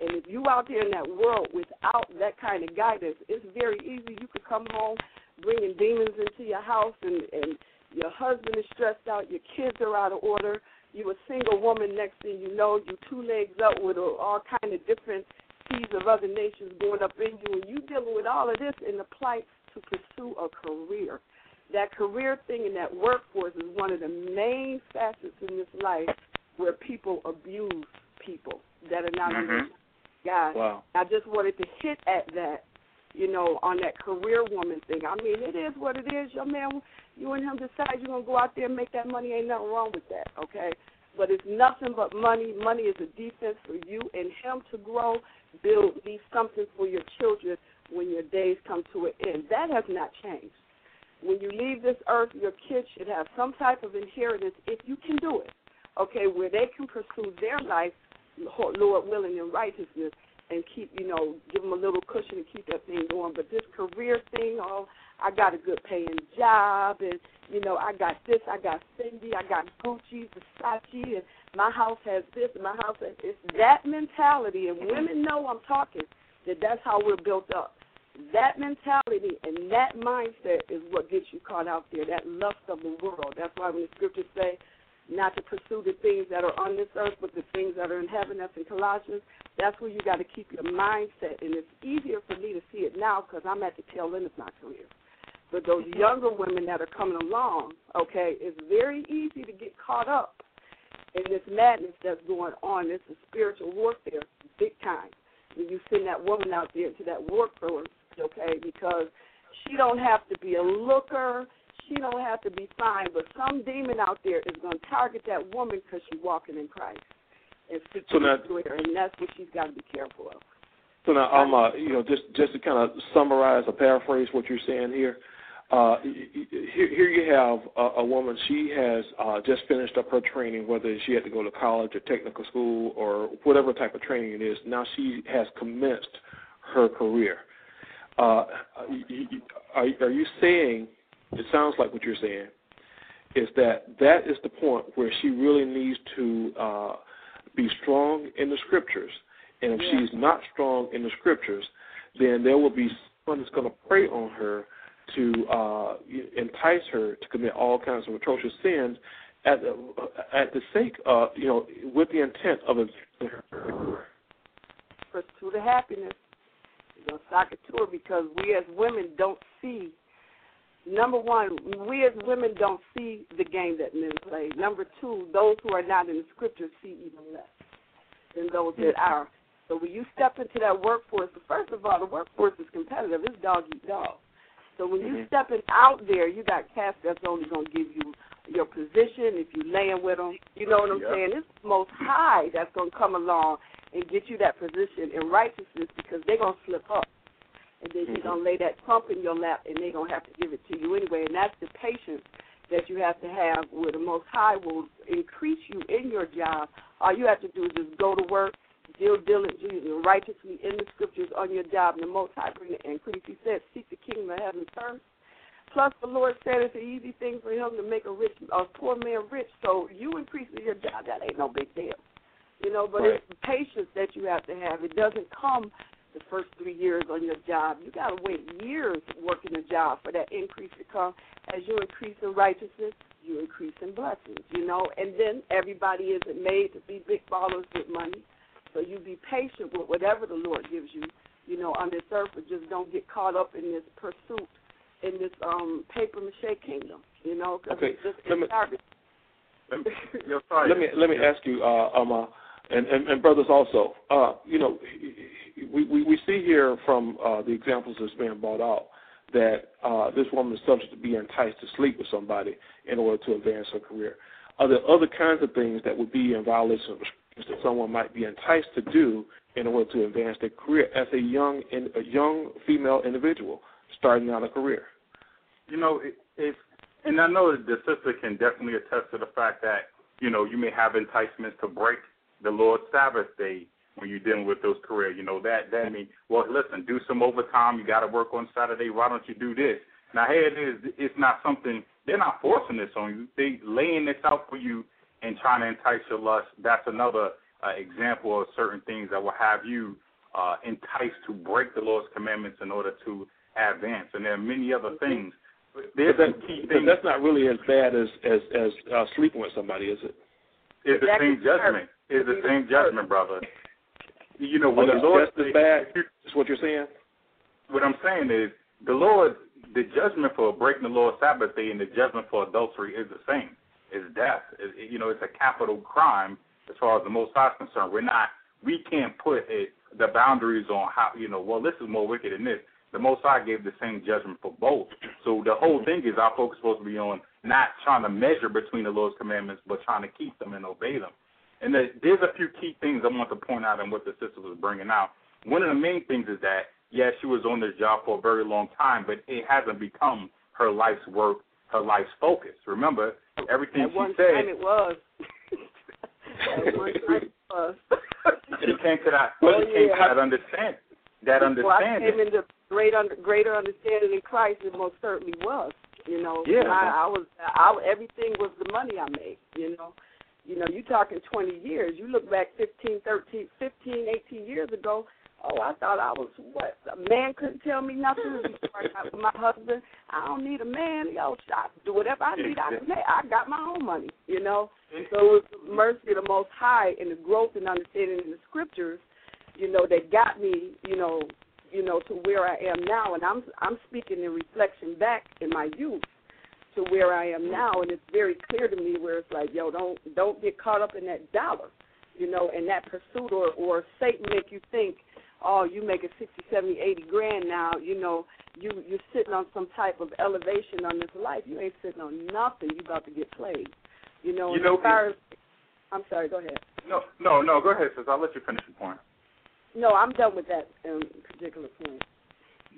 And if you out there in that world without that kind of guidance, it's very easy. You could come home bringing demons into your house, and and your husband is stressed out, your kids are out of order. You a single woman. Next thing you know, you two legs up with all kind of different seeds of other nations going up in you, and you dealing with all of this in the plight to pursue a career. That career thing in that workforce is one of the main facets in this life where people abuse people that are not Mhm. God. Wow. I just wanted to hit at that, you know, on that career woman thing. I mean, it is what it is. Your man, you and him decide you're gonna go out there and make that money. Ain't nothing wrong with that, okay? But it's nothing but money. Money is a defense for you and him to grow, build, be something for your children when your days come to an end. That has not changed. When you leave this earth, your kids should have some type of inheritance if you can do it, okay, where they can pursue their life, Lord willing, in righteousness and keep, you know, give them a little cushion to keep that thing going. But this career thing, oh, I got a good paying job, and you know, I got this, I got Cindy, I got Gucci, Versace, and my house has this, and my house has it's that mentality, and women know I'm talking that that's how we're built up. That mentality and that mindset is what gets you caught out there. That lust of the world. That's why when the scriptures say not to pursue the things that are on this earth, but the things that are in heaven. That's in Colossians. That's where you got to keep your mindset, and it's easier for me to see it now because I'm at the tail end of my career. But those mm-hmm. younger women that are coming along, okay, it's very easy to get caught up in this madness that's going on. This is spiritual warfare, big time. When you send that woman out there to that workforce, okay, because she don't have to be a looker. She don't have to be fine, but some demon out there is going to target that woman because she's walking in Christ and seek So to now- destroy her, and that's what she's got to be careful of. So now, um, uh, you know, just just to kind of summarize or paraphrase what you're saying here, uh, here, here you have a, a woman. She has uh, just finished up her training, whether she had to go to college or technical school or whatever type of training it is. Now she has commenced her career. Uh, are, are you saying? It sounds like what you're saying is that that is the point where she really needs to uh, be strong in the scriptures. And if Yeah. she's not strong in the scriptures, then there will be someone that's going to prey on her to uh, entice her to commit all kinds of atrocious sins at the, at the sake, uh, you know, with the intent of a. Pursue the happiness. You're going to sock it to her because we as women don't see. Number one, we as women don't see the game that men play. Number two, those who are not in the scriptures see even less than those that are. So when you step into that workforce, first of all, the workforce is competitive. It's dog eat dog. So when you Mhm. stepping out there, you got cats that's only going to give you your position if you laying with them. You know what I'm Yep. saying? It's most high that's going to come along and get you that position in righteousness because they're gonna slip up. And then you're mm-hmm. gonna lay that trump in your lap and they're gonna have to give it to you anyway. And that's the patience that you have to have where the most high will increase you in your job. All you have to do is just go to work, deal diligently and righteously in the scriptures on your job, and the most high bring the increase. He said, Seek the kingdom of heaven first. Plus, the Lord said it's an easy thing for him to make a rich, a poor man rich. So you increasing your job, that ain't no big deal, you know. But Right. it's the patience that you have to have. It doesn't come the first three years on your job. You got to wait years working a job for that increase to come. As you increase in righteousness, you increase in blessings, you know. And then everybody isn't made to be big ballers with money, so you be patient with whatever the Lord gives you, you know, on this earth, but just don't get caught up in this pursuit in this um paper mache kingdom, you know, because Okay, it's just let me- Let me, yo, sorry. Let me let me ask you, uh, Amma, and, and, and brothers also. Uh, you know, we, we we see here from uh, the examples that's being brought out that uh, this woman is subject to be enticed to sleep with somebody in order to advance her career. Are there other kinds of things that would be in violation of that someone might be enticed to do in order to advance their career as a young in, a young female individual starting out a career? you know, it's, and I know that the sister can definitely attest to the fact that, you know, you may have enticements to break the Lord's Sabbath day when you're dealing with those careers. You know, that, that means, well, listen, do some overtime. You got to work on Saturday. Why don't you do this? Now, here it is. It's not something, they're not forcing this on you. They laying this out for you and trying to entice your lust. That's another uh, example of certain things that will have you uh, enticed to break the Lord's commandments in order to advance. And there are many other things. But there's that, key but things. that's not really as bad as as as uh, sleeping with somebody, is it? It's the same could hurt. judgment. It's the same judgment, brother. You know, Oh, when the that's Lord just as bad. Is what you're saying? what I'm saying is the Lord, the judgment for breaking the Lord's Sabbath day and the judgment for adultery is the same. It's death. It, you know, it's a capital crime as far as the Most High is concerned. We're not, we can't put it, the boundaries on how, you know, well, this is more wicked than this. The Most High gave the same judgment for both. So the whole thing is our focus supposed to be on not trying to measure between the Lord's commandments, but trying to keep them and obey them. And the, there's a few key things I want to point out in what the sister was bringing out. One of the main things is that, yes, she was on this job for a very long time, but it hasn't become her life's work, her life's focus. Remember, everything At she one said, time it was. At one time it was. she came to that, Oh, she came to yeah. that understand, that Before I came into great under, greater understanding in Christ, it most certainly was. You know, Yeah. I, I was, I, everything was the money I made. You know, you know, you talking 20 years. You look back 15, 13, 15, 18 years ago. Oh, I thought I was what? A man couldn't tell me nothing got with my husband. I don't need a man. Yo, I do whatever I need. I can make. I got my own money. You know. So it was the mercy of the Most High and the growth and understanding in the Scriptures, you know, that got me, you know, you know, to where I am now. And I'm I'm speaking in reflection back in my youth to where I am now, and it's very clear to me where it's like, yo, don't don't get caught up in that dollar, you know, and that pursuit, or or Satan make you think, oh, you making sixty, seventy, eighty grand now, you know, you you're sitting on some type of elevation on this life. You ain't sitting on nothing. You about to get played, you know. You know, as far as, I'm sorry, go ahead. No, no, no. Go ahead, sis. I'll let you finish your point. No, I'm done with that um, particular point.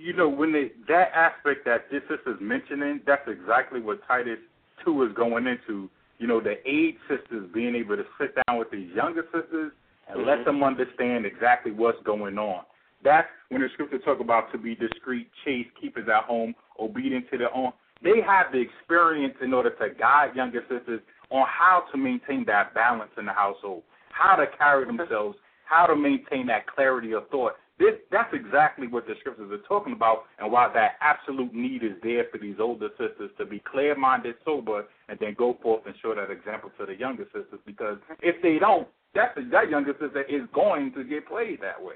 You know, when they that aspect that this sister's mentioning, that's exactly what Titus two is going into. You know, the aid sisters being able to sit down with these younger sisters and let mm-hmm. them understand exactly what's going on. That's when the scripture talk about to be discreet, chaste, keepers at home, obedient to their own. They have the experience in order to guide younger sisters on how to maintain that balance in the household, how to carry themselves, how to maintain that clarity of thought. This that's exactly what the scriptures are talking about and why that absolute need is there for these older sisters to be clear minded, sober, and then go forth and show that example to the younger sisters because if they don't, that's that younger sister is going to get played that way.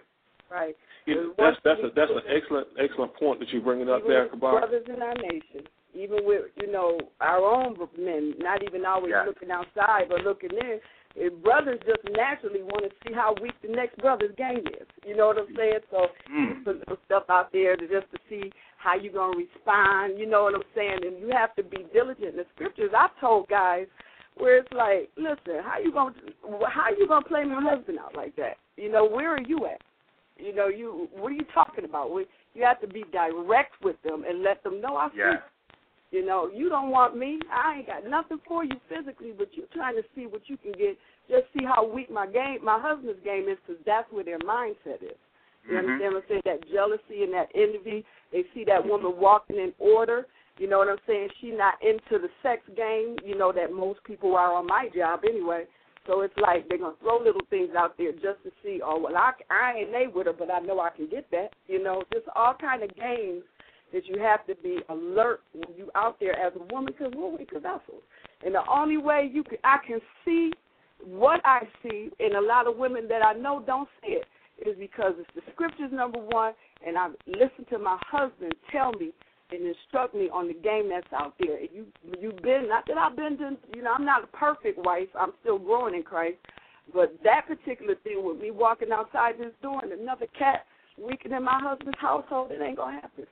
Right. You know, that's that's a, that's an excellent excellent point that you're bringing up even there, with Kabar. brothers in our nation, even with you know our own men, not even always Yeah. looking outside but looking in. If brothers just naturally want to see how weak the next brother's game is, you know what I'm saying? So Mm. put some stuff out there to just to see how you're gonna respond. You know what I'm saying? And you have to be diligent. In the scriptures, I've told guys where it's like, listen, how you gonna how you gonna play my husband out like that? You know, where are you at? You know, you what are you talking about? We, you have to be direct with them and let them know I see. Yeah. You know, you don't want me. I ain't got nothing for you physically, but you trying to see what you can get. Just see how weak my game, my husband's game is, because that's where their mindset is. You Mhm. understand what I'm saying? That jealousy and that envy. They see that woman walking in order. You know what I'm saying? She not into the sex game. You know that most people are on my job anyway. So it's like they're gonna throw little things out there just to see. Oh well, I I ain't lay with her, but I know I can get that. You know, just all kind of games that you have to be alert when you out there as a woman because we're weaker vessels. And the only way you can I can see what I see and a lot of women that I know don't see it is because it's the scriptures number one, and I listen to my husband tell me and instruct me on the game that's out there. And you you've been not that I've been to you know I'm not a perfect wife. I'm still growing in Christ, but that particular thing with me walking outside this door and another cat weaker in my husband's household, it ain't gonna happen.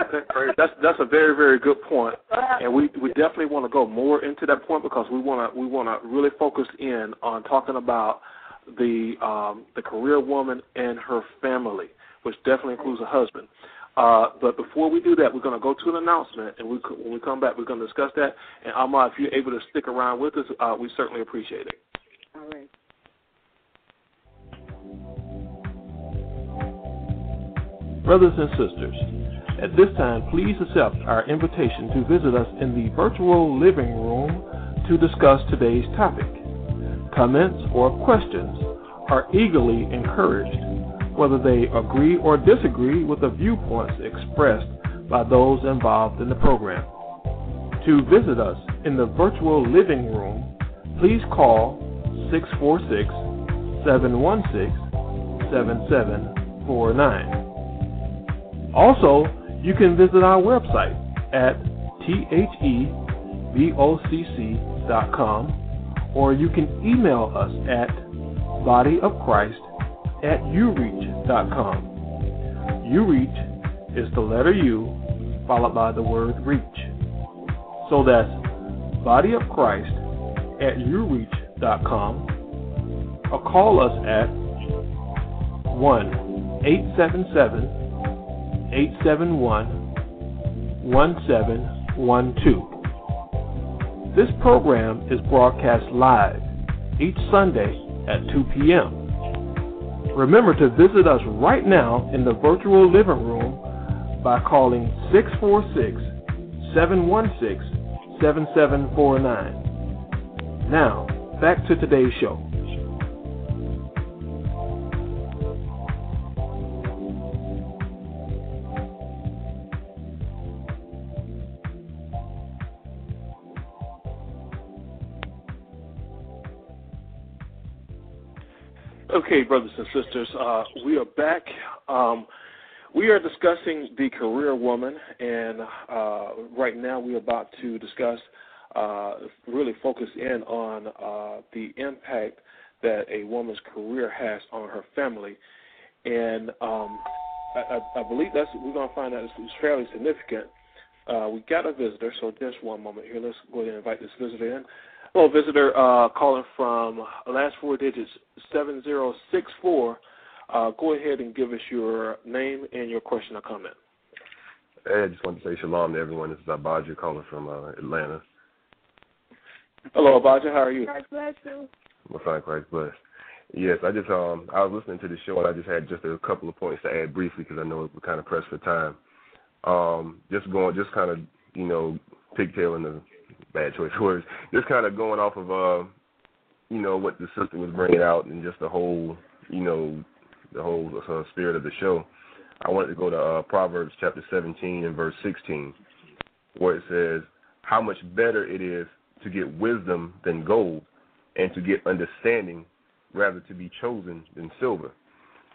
Okay. That's that's a very very good point. point, and we we definitely want to go more into that point because we want to we want to really focus in on talking about the um, the career woman and her family, which definitely includes a husband. Uh, but before we do that, we're going to go to an announcement, and we, when we come back, we're going to discuss that. And Alma, if you're able to stick around with us, uh, we certainly appreciate it. All right. Brothers and sisters, at this time, please accept our invitation to visit us in the virtual living room to discuss today's topic. Comments or questions are eagerly encouraged, whether they agree or disagree with the viewpoints expressed by those involved in the program. To visit us in the virtual living room, please call 646 716 7749. Also, you can visit our website at thebocc.com or you can email us at bodyofchrist at ureach.com. Ureach is the letter U followed by the word reach. So that's body of Christ at ureach.com or call us at 1 877 871 1712. This program is broadcast live each Sunday at 2 p.m. Remember to visit us right now in the virtual living room by calling 646 716 7749. Now, back to today's show. Okay, brothers and sisters, uh, we are back. Um, we are discussing the career woman, and uh, right now we're about to discuss, uh, really focus in on uh, the impact that a woman's career has on her family. And um, I, I, believe that's we're going to find it's, it's fairly significant. Uh, we got a visitor, so just one moment here. Let's go ahead and invite this visitor in. Hello, visitor, uh, calling from last four digits 7064. Uh, go ahead and give us your name and your question or comment. Hey, I just want to say shalom to everyone. This is Abaja calling from uh, Atlanta. Hello, Abaja. How are you? God bless you. I'm fine, Christ bless. Yes, I just um I was listening to the show and I just had just a couple of points to add briefly because I know we're kind of pressed for time. Um, just going, just kind of you know pigtailing the bad choice of words. Just kind of going off of uh, you know what the sister was bringing out and just the whole you know the whole uh, spirit of the show. I wanted to go to uh, Proverbs chapter 17 and verse 16, where it says, "How much better it is to get wisdom than gold, and to get understanding rather to be chosen than silver."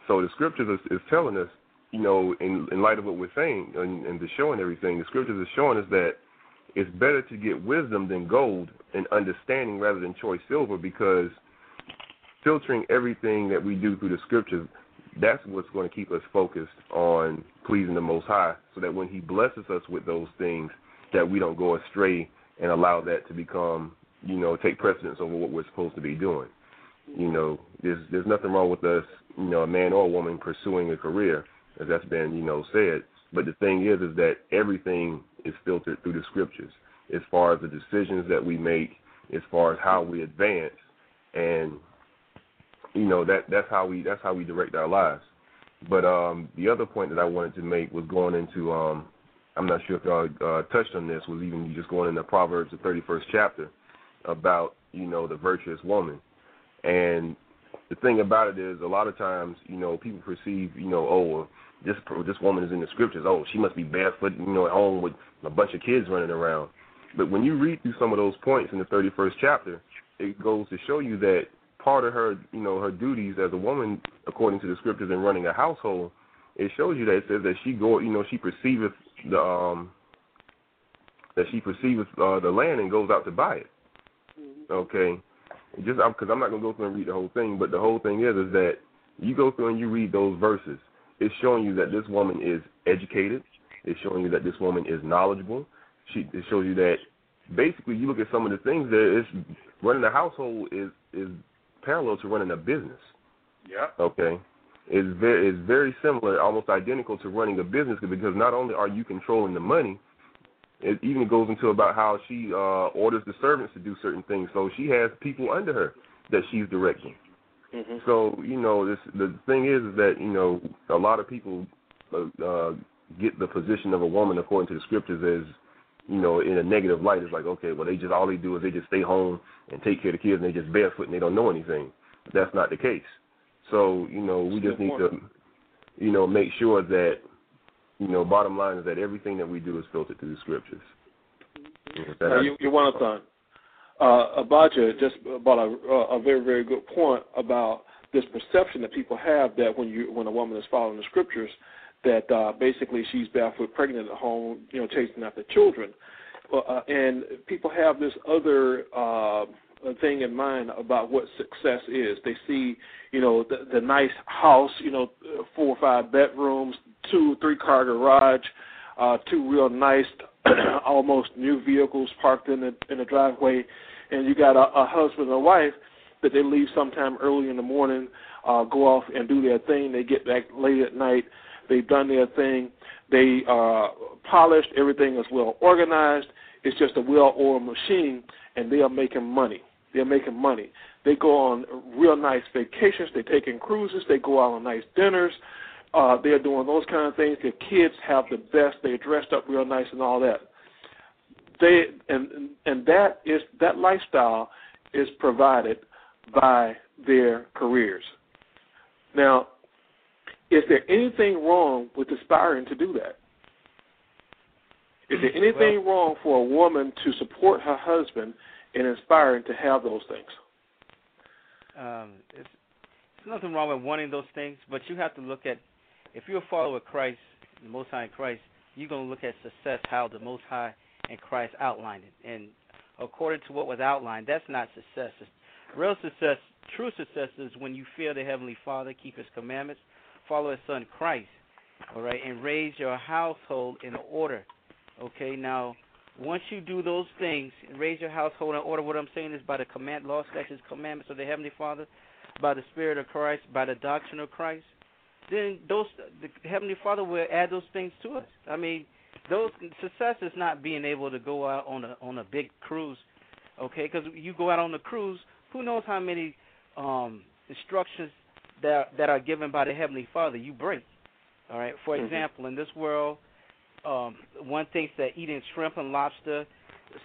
So the scriptures is, is telling us, you know, in, in light of what we're saying and, and the show and everything, the scriptures is showing us that it's better to get wisdom than gold and understanding rather than choice silver because filtering everything that we do through the scriptures, that's what's going to keep us focused on pleasing the Most High so that when He blesses us with those things, that we don't go astray and allow that to become, you know, take precedence over what we're supposed to be doing. You know, there's there's nothing wrong with us, you know, a man or a woman pursuing a career, as that's been, you know, said. But the thing is, is that everything is filtered through the scriptures, as far as the decisions that we make, as far as how we advance, and you know that that's how we that's how we direct our lives. But um, the other point that I wanted to make was going into um, I'm not sure if y'all uh, touched on this was even just going into Proverbs the 31st chapter about you know the virtuous woman, and the thing about it is a lot of times you know people perceive you know oh this this woman is in the scriptures. Oh she must be barefoot you know at home with a bunch of kids running around, but when you read through some of those points in the 31st chapter, it goes to show you that part of her, you know, her duties as a woman, according to the scriptures, in running a household, it shows you that it says that she go, you know, she perceiveth the um that she perceiveth uh, the land and goes out to buy it. Okay, just because I'm not gonna go through and read the whole thing, but the whole thing is is that you go through and you read those verses. It's showing you that this woman is educated. It's showing you that this woman is knowledgeable. She it shows you that basically you look at some of the things that it's running a household is is parallel to running a business. Yeah. Okay. It's very it's very similar, almost identical to running a business because not only are you controlling the money, it even goes into about how she uh orders the servants to do certain things. So she has people under her that she's directing. Mm-hmm. So you know, this the thing is, is that you know a lot of people uh, uh, get the position of a woman according to the scriptures as you know in a negative light. It's like okay, well they just all they do is they just stay home and take care of the kids and they just barefoot and they don't know anything. But that's not the case. So you know we just need to you know make sure that you know bottom line is that everything that we do is filtered through the scriptures. Now, you, you want to uh, Abacha just brought a, a very very good point about this perception that people have that when you when a woman is following the scriptures that uh, basically she's barefoot pregnant at home, you know, chasing after children. Uh, and people have this other uh, thing in mind about what success is. They see, you know, the, the nice house, you know, four or five bedrooms, two, three car garage, uh, two real nice, almost new vehicles parked in the in the driveway, and you got a, a husband and a wife that they leave sometime early in the morning, uh, go off and do their thing. They get back late at night. They've done their thing. They are polished. Everything is well organized. It's just a well-oiled machine, and they are making money. They're making money. They go on real nice vacations. They're taking cruises. They go out on nice dinners. Uh, they're doing those kind of things. Their kids have the best. They're dressed up real nice and all that. They and and that is that lifestyle is provided by their careers. Now, is there anything wrong with aspiring to do that? Is there anything well, wrong for a woman to support her husband in aspiring to have those things? Um, it's, there's nothing wrong with wanting those things, but you have to look at if you're a follower of Christ, the Most High in Christ, you're going to look at success how the Most High and Christ outlined it. And according to what was outlined, that's not success. Real success, true success is when you fear the Heavenly Father, keep His commandments, follow His Son Christ, all right, and raise your household in order. Okay, now once you do those things and raise your household in order, what I'm saying is by the command, law, statutes, commandments of the Heavenly Father, by the Spirit of Christ, by the doctrine of Christ, then those the Heavenly Father will add those things to us. I mean, those success is not being able to go out on a on a big cruise, okay? Because you go out on a cruise, who knows how many um, instructions that that are given by the Heavenly Father you break. All right. For Mhm. example, in this world, um, one thinks that eating shrimp and lobster,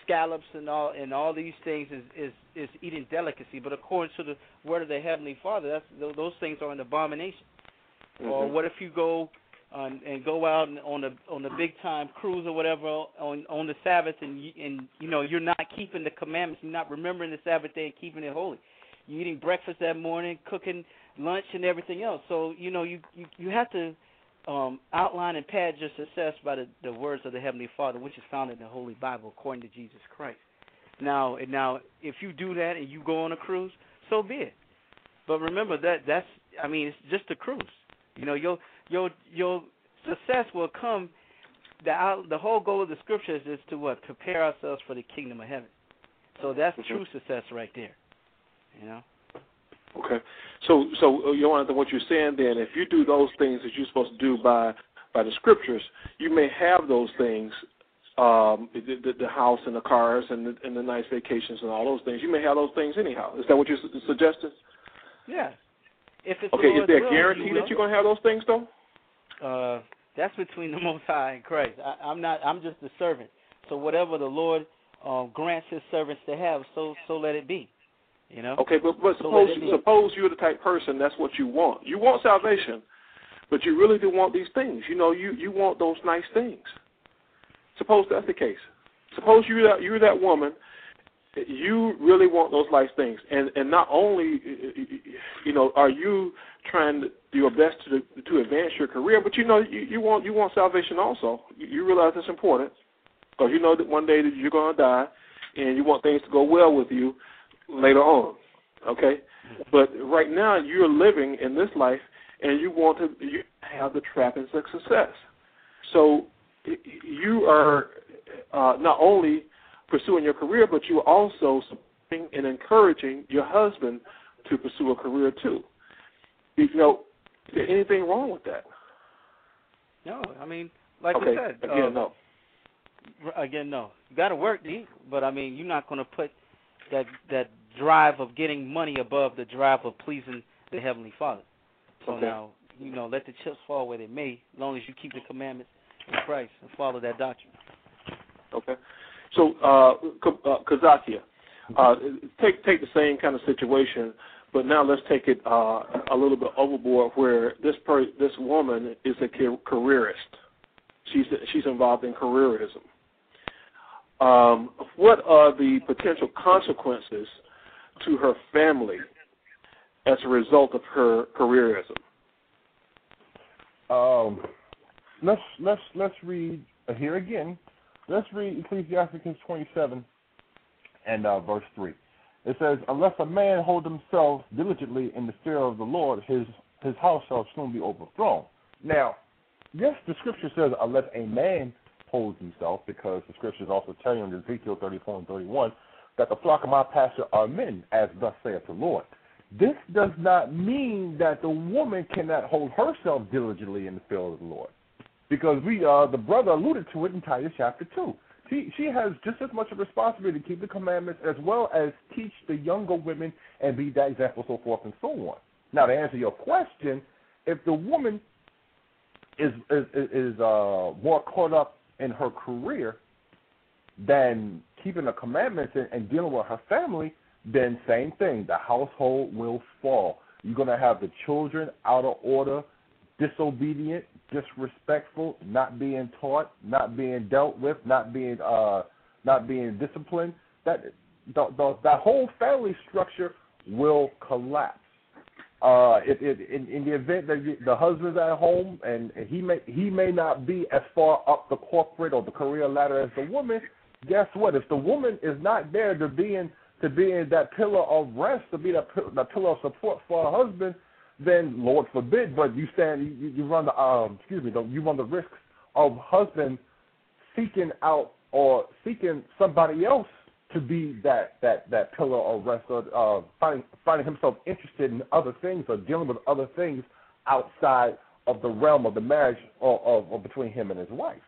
scallops and all and all these things is is is eating delicacy. But according to the word of the Heavenly Father, that's those things are an abomination. Or Mhm. what if you go um, and go out and on a on a big time cruise or whatever on on the Sabbath and you, and you know you're not keeping the commandments, you're not remembering the Sabbath day and keeping it holy. You're eating breakfast that morning, cooking lunch and everything else. So you know you you, you have to um, outline and pad your success by the, the words of the Heavenly Father, which is found in the Holy Bible, according to Jesus Christ. Now, and now, if you do that and you go on a cruise, so be it. But remember that that's I mean it's just a cruise. You know your your your success will come. The out, the whole goal of the scriptures is to what prepare ourselves for the kingdom of heaven. So that's Mhm. true success right there. You know. Okay. So, so uh, Jonathan, what you're saying then, if you do those things that you're supposed to do by by the scriptures, you may have those things, um, the, the, the house and the cars and the, and the nice vacations and all those things. You may have those things anyhow. Is that what you're su- suggesting? Yeah. If it's Okay. the Is there a guarantee you that you're going to have those things though? uh that's between the most high and Christ. I, I'm not I'm just a servant. So whatever the Lord um grants his servants to have, so so let it be. You know? Okay, but but suppose let it be. suppose you're the type person that's what you want. You want salvation, but you really do want these things. You know, you you want those nice things. Suppose that's the case. Suppose you're that you're that woman. You really want those nice things, and and not only, you know, are you trying to do your best to to advance your career, but you know you, you want you want salvation also. You, you realize it's important because you know that one day that you're going to die, and you want things to go well with you later on. Okay, but right now you're living in this life, and you want to you have the trappings of success. So you are uh, not only pursuing your career, but you are also supporting and encouraging your husband to pursue a career too. You know, is there anything wrong with that? No, I mean, like okay, we said, again, uh, no. again, no. You got to work, D. But I mean, you're not going to put that that drive of getting money above the drive of pleasing the heavenly Father. So Okay. now, you know, let the chips fall where they may, as long as you keep the commandments of Christ and follow that doctrine. Okay. So, uh, uh, Kazakia, uh, take take the same kind of situation, but now let's take it uh, a little bit overboard, where this per this woman is a careerist. She's she's involved in careerism. Um, what are the potential consequences to her family as a result of her careerism? Um, let's let's let's read uh, here again. Let's read Ecclesiasticus 27 and uh, verse 3. It says, "Unless a man hold himself diligently in the fear of the Lord, his his house shall soon be overthrown." Now, yes, the scripture says, "Unless a man holds himself," because the scriptures also tell you in Ezekiel 34 and 31 that the flock of my pasture are men, as thus saith the Lord. This does not mean that the woman cannot hold herself diligently in the fear of the Lord, because we, uh, the brother alluded to it in Titus chapter two. She she has just as much a responsibility to keep the commandments as well as teach the younger women and be that example, so forth and so on. Now, to answer your question, if the woman is is is uh, more caught up in her career than keeping the commandments and, and dealing with her family, then same thing. The household will fall. You're going to have the children out of order, disobedient, disrespectful, not being taught, not being dealt with, not being uh, not being disciplined. That the, the, that whole family structure will collapse. Uh, it, it, in, in the event that the husband's at home and he may he may not be as far up the corporate or the career ladder as the woman, guess what? If the woman is not there to be in to be in that pillar of rest, to be that that pillar of support for her husband, then Lord forbid, but you stand you, you run the um excuse me, you run the risks of husband seeking out or seeking somebody else to be that that that pillar of rest or uh, finding finding himself interested in other things or dealing with other things outside of the realm of the marriage or, or, or between him and his wife.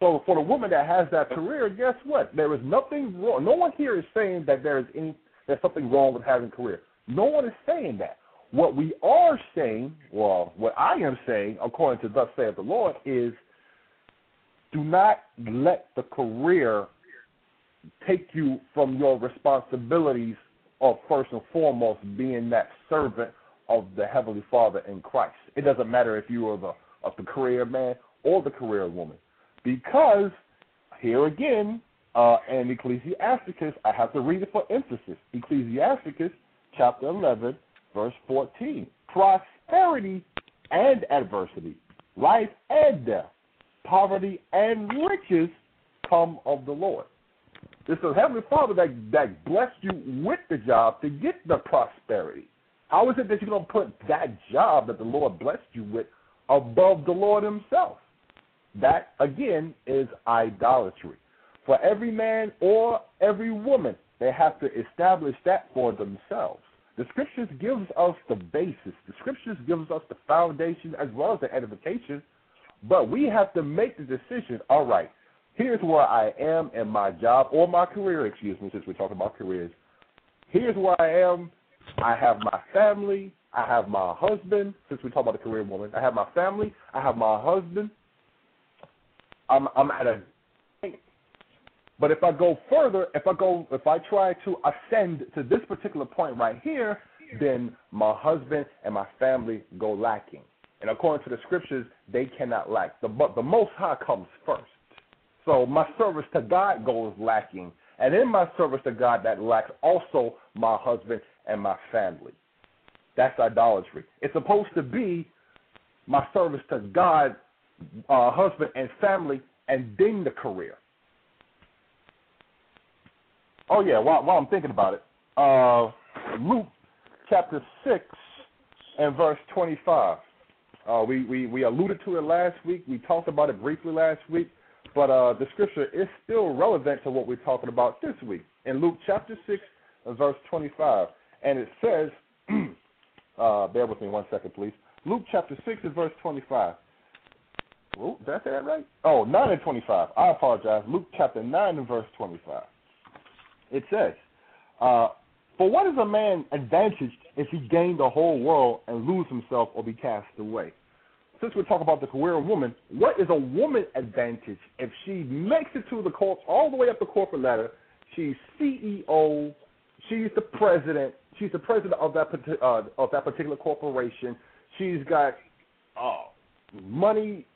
So for the woman that has that career, guess what? There is nothing wrong. No one here is saying that there is any there's something wrong with having a career. No one is saying that. What we are saying, well, what I am saying, according to thus saith the Lord, is do not let the career take you from your responsibilities of first and foremost being that servant of the Heavenly Father in Christ. It doesn't matter if you are the of the career man or the career woman. Because here again, uh, in Ecclesiasticus, I have to read it for emphasis. Ecclesiasticus chapter 11, verse 14. Prosperity and adversity, life and death, poverty and riches come of the Lord. It's the Heavenly Father that, that blessed you with the job to get the prosperity. How is it that you're going to put that job that the Lord blessed you with above the Lord Himself? That, again, is idolatry. For every man or every woman, they have to establish that for themselves. The scriptures gives us the basis. The scriptures gives us the foundation as well as the edification. But we have to make the decision, all right, here's where I am in my job or my career, excuse me, since we're talking about careers. Here's where I am. I have my family. I have my husband, since we talk about the career woman. I have my family. I have my husband. I'm I'm at a but if I go further, if I go, if I try to ascend to this particular point right here, then my husband and my family go lacking. And according to the scriptures, they cannot lack. The but the Most High comes first. So my service to God goes lacking, and in my service to God that lacks also my husband and my family. That's idolatry. It's supposed to be my service to God, uh, husband and family, and then the career. Oh yeah, while, while I'm thinking about it, uh, Luke chapter six and verse twenty-five. Uh, we, we we alluded to it last week. We talked about it briefly last week, but uh, the scripture is still relevant to what we're talking about this week in Luke chapter six and verse twenty-five, and it says, uh, bear with me one second, please. Luke chapter six and verse twenty-five. Oh, did I say that right? Oh, 9 and 25. I apologize. Luke chapter 9 and verse 25 it says, uh, For what is a man advantaged if he gain the whole world and lose himself or be cast away? Since we're talking about the career of woman, what is a woman advantage if she makes it to the corp all the way up the corporate ladder? She's CEO, she's the president, she's the president of that uh, of that particular corporation. She's got uh, money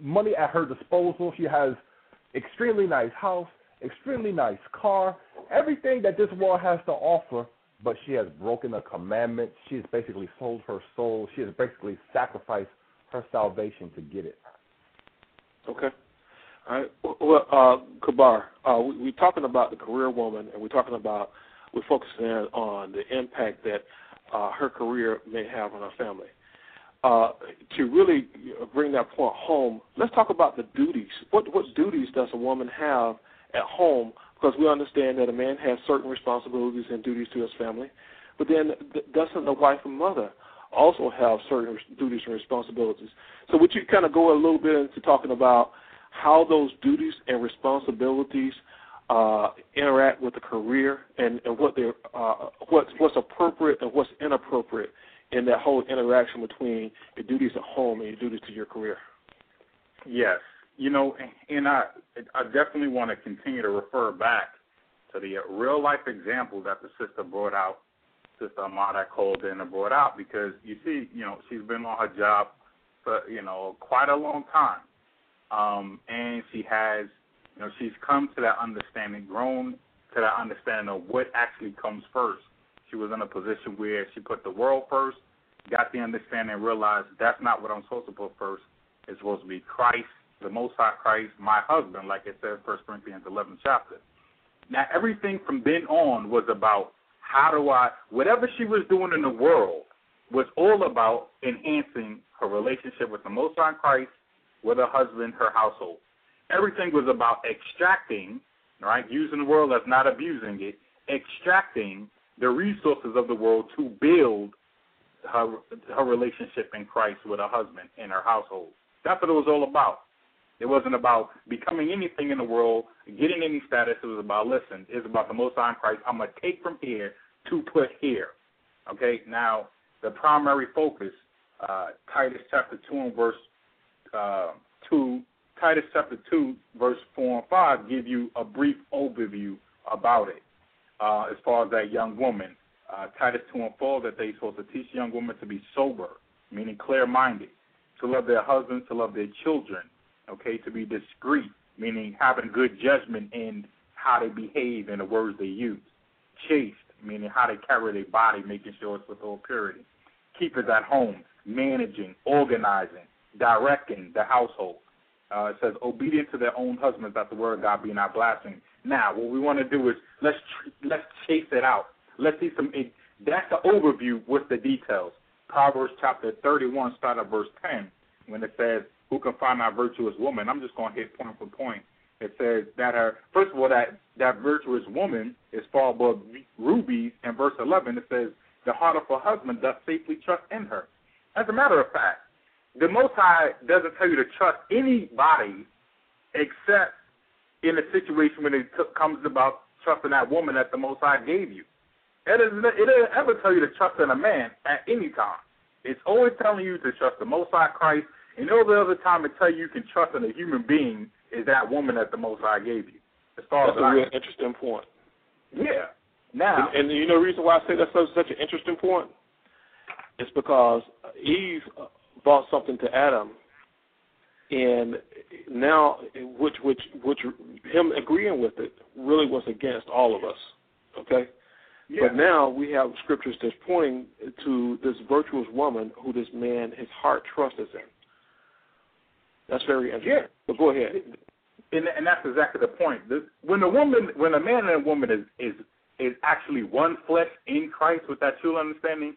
money at her disposal. She has extremely nice house, extremely nice car, everything that this world has to offer, but she has broken the commandment. She has basically sold her soul. She has basically sacrificed her salvation to get it. Okay. All right. Well, uh, Kabar, uh, we, we're talking about the career woman, and we're talking about we're focusing on the impact that uh, her career may have on her family. Uh, to really bring that point home, let's talk about the duties. What what duties does a woman have at home because we understand that a man has certain responsibilities and duties to his family, but then doesn't the wife and mother also have certain duties and responsibilities? So would you kind of go a little bit into talking about how those duties and responsibilities uh, interact with the career and, and what they're uh, what's what's appropriate and what's inappropriate in that whole interaction between your duties at home and your duties to your career? Yes you know, and I I definitely want to continue to refer back to the real life example that the sister brought out, Sister Amada and brought out because you see, you know, she's been on her job for you know quite a long time, um, and she has, you know, she's come to that understanding, grown to that understanding of what actually comes first. She was in a position where she put the world first, got the understanding, realized that's not what I'm supposed to put first. It's supposed to be Christ the Most High Christ, my husband, like it says, First Corinthians 11 chapter. Now, everything from then on was about how do I, whatever she was doing in the world was all about enhancing her relationship with the Most High Christ, with her husband, her household. Everything was about extracting, right, using the world as not abusing it, extracting the resources of the world to build her her relationship in Christ with her husband and her household. That's what it was all about. It wasn't about becoming anything in the world, getting any status. It was about listen. It's about the Most High Christ. I'm gonna take from here to put here. Okay. Now the primary focus, uh, Titus chapter two and verse uh, two. Titus chapter two, verse four and five, give you a brief overview about it. Uh, as far as that young woman, uh, Titus two and four, that they're supposed to teach young women to be sober, meaning clear-minded, to love their husbands, to love their children, okay, to be discreet, meaning having good judgment in how they behave and the words they use. Chaste, meaning how they carry their body, making sure it's with all purity. Keepers at home, managing, organizing, directing the household. Uh, it says, obedient to their own husbands, that the word of God be not blasphemed. Now, what we want to do is let's let's chase it out. Let's see some. It, that's the overview with the details. Proverbs chapter 31, start at verse 10, when it says, who can find our virtuous woman. I'm just going to hit point for point. It says that her first of all that that virtuous woman is far above rubies. In verse 11, it says the heart of her husband does safely trust in her. As a matter of fact, the Most High doesn't tell you to trust anybody except in a situation when it comes about trusting that woman that the Most High gave you. It doesn't, it doesn't ever tell you to trust in a man at any time. It's always telling you to trust the Most High Christ, and all the other time it tell you you can trust in a human being is that woman that the Most High gave you. As far That's as a I real interesting point. yeah. Now, And, and you know the reason why I say that's such, such an interesting point? It's because Eve uh, brought something to Adam, and now which which which him agreeing with it really was against all of us. Okay. yeah. But now we have scriptures that's pointing to this virtuous woman who this man, his heart trusts in. That's very interesting. Yeah. But go ahead. and, and that's exactly the point. The, when a woman, when a man and a woman is is is actually one flesh in Christ with that true understanding,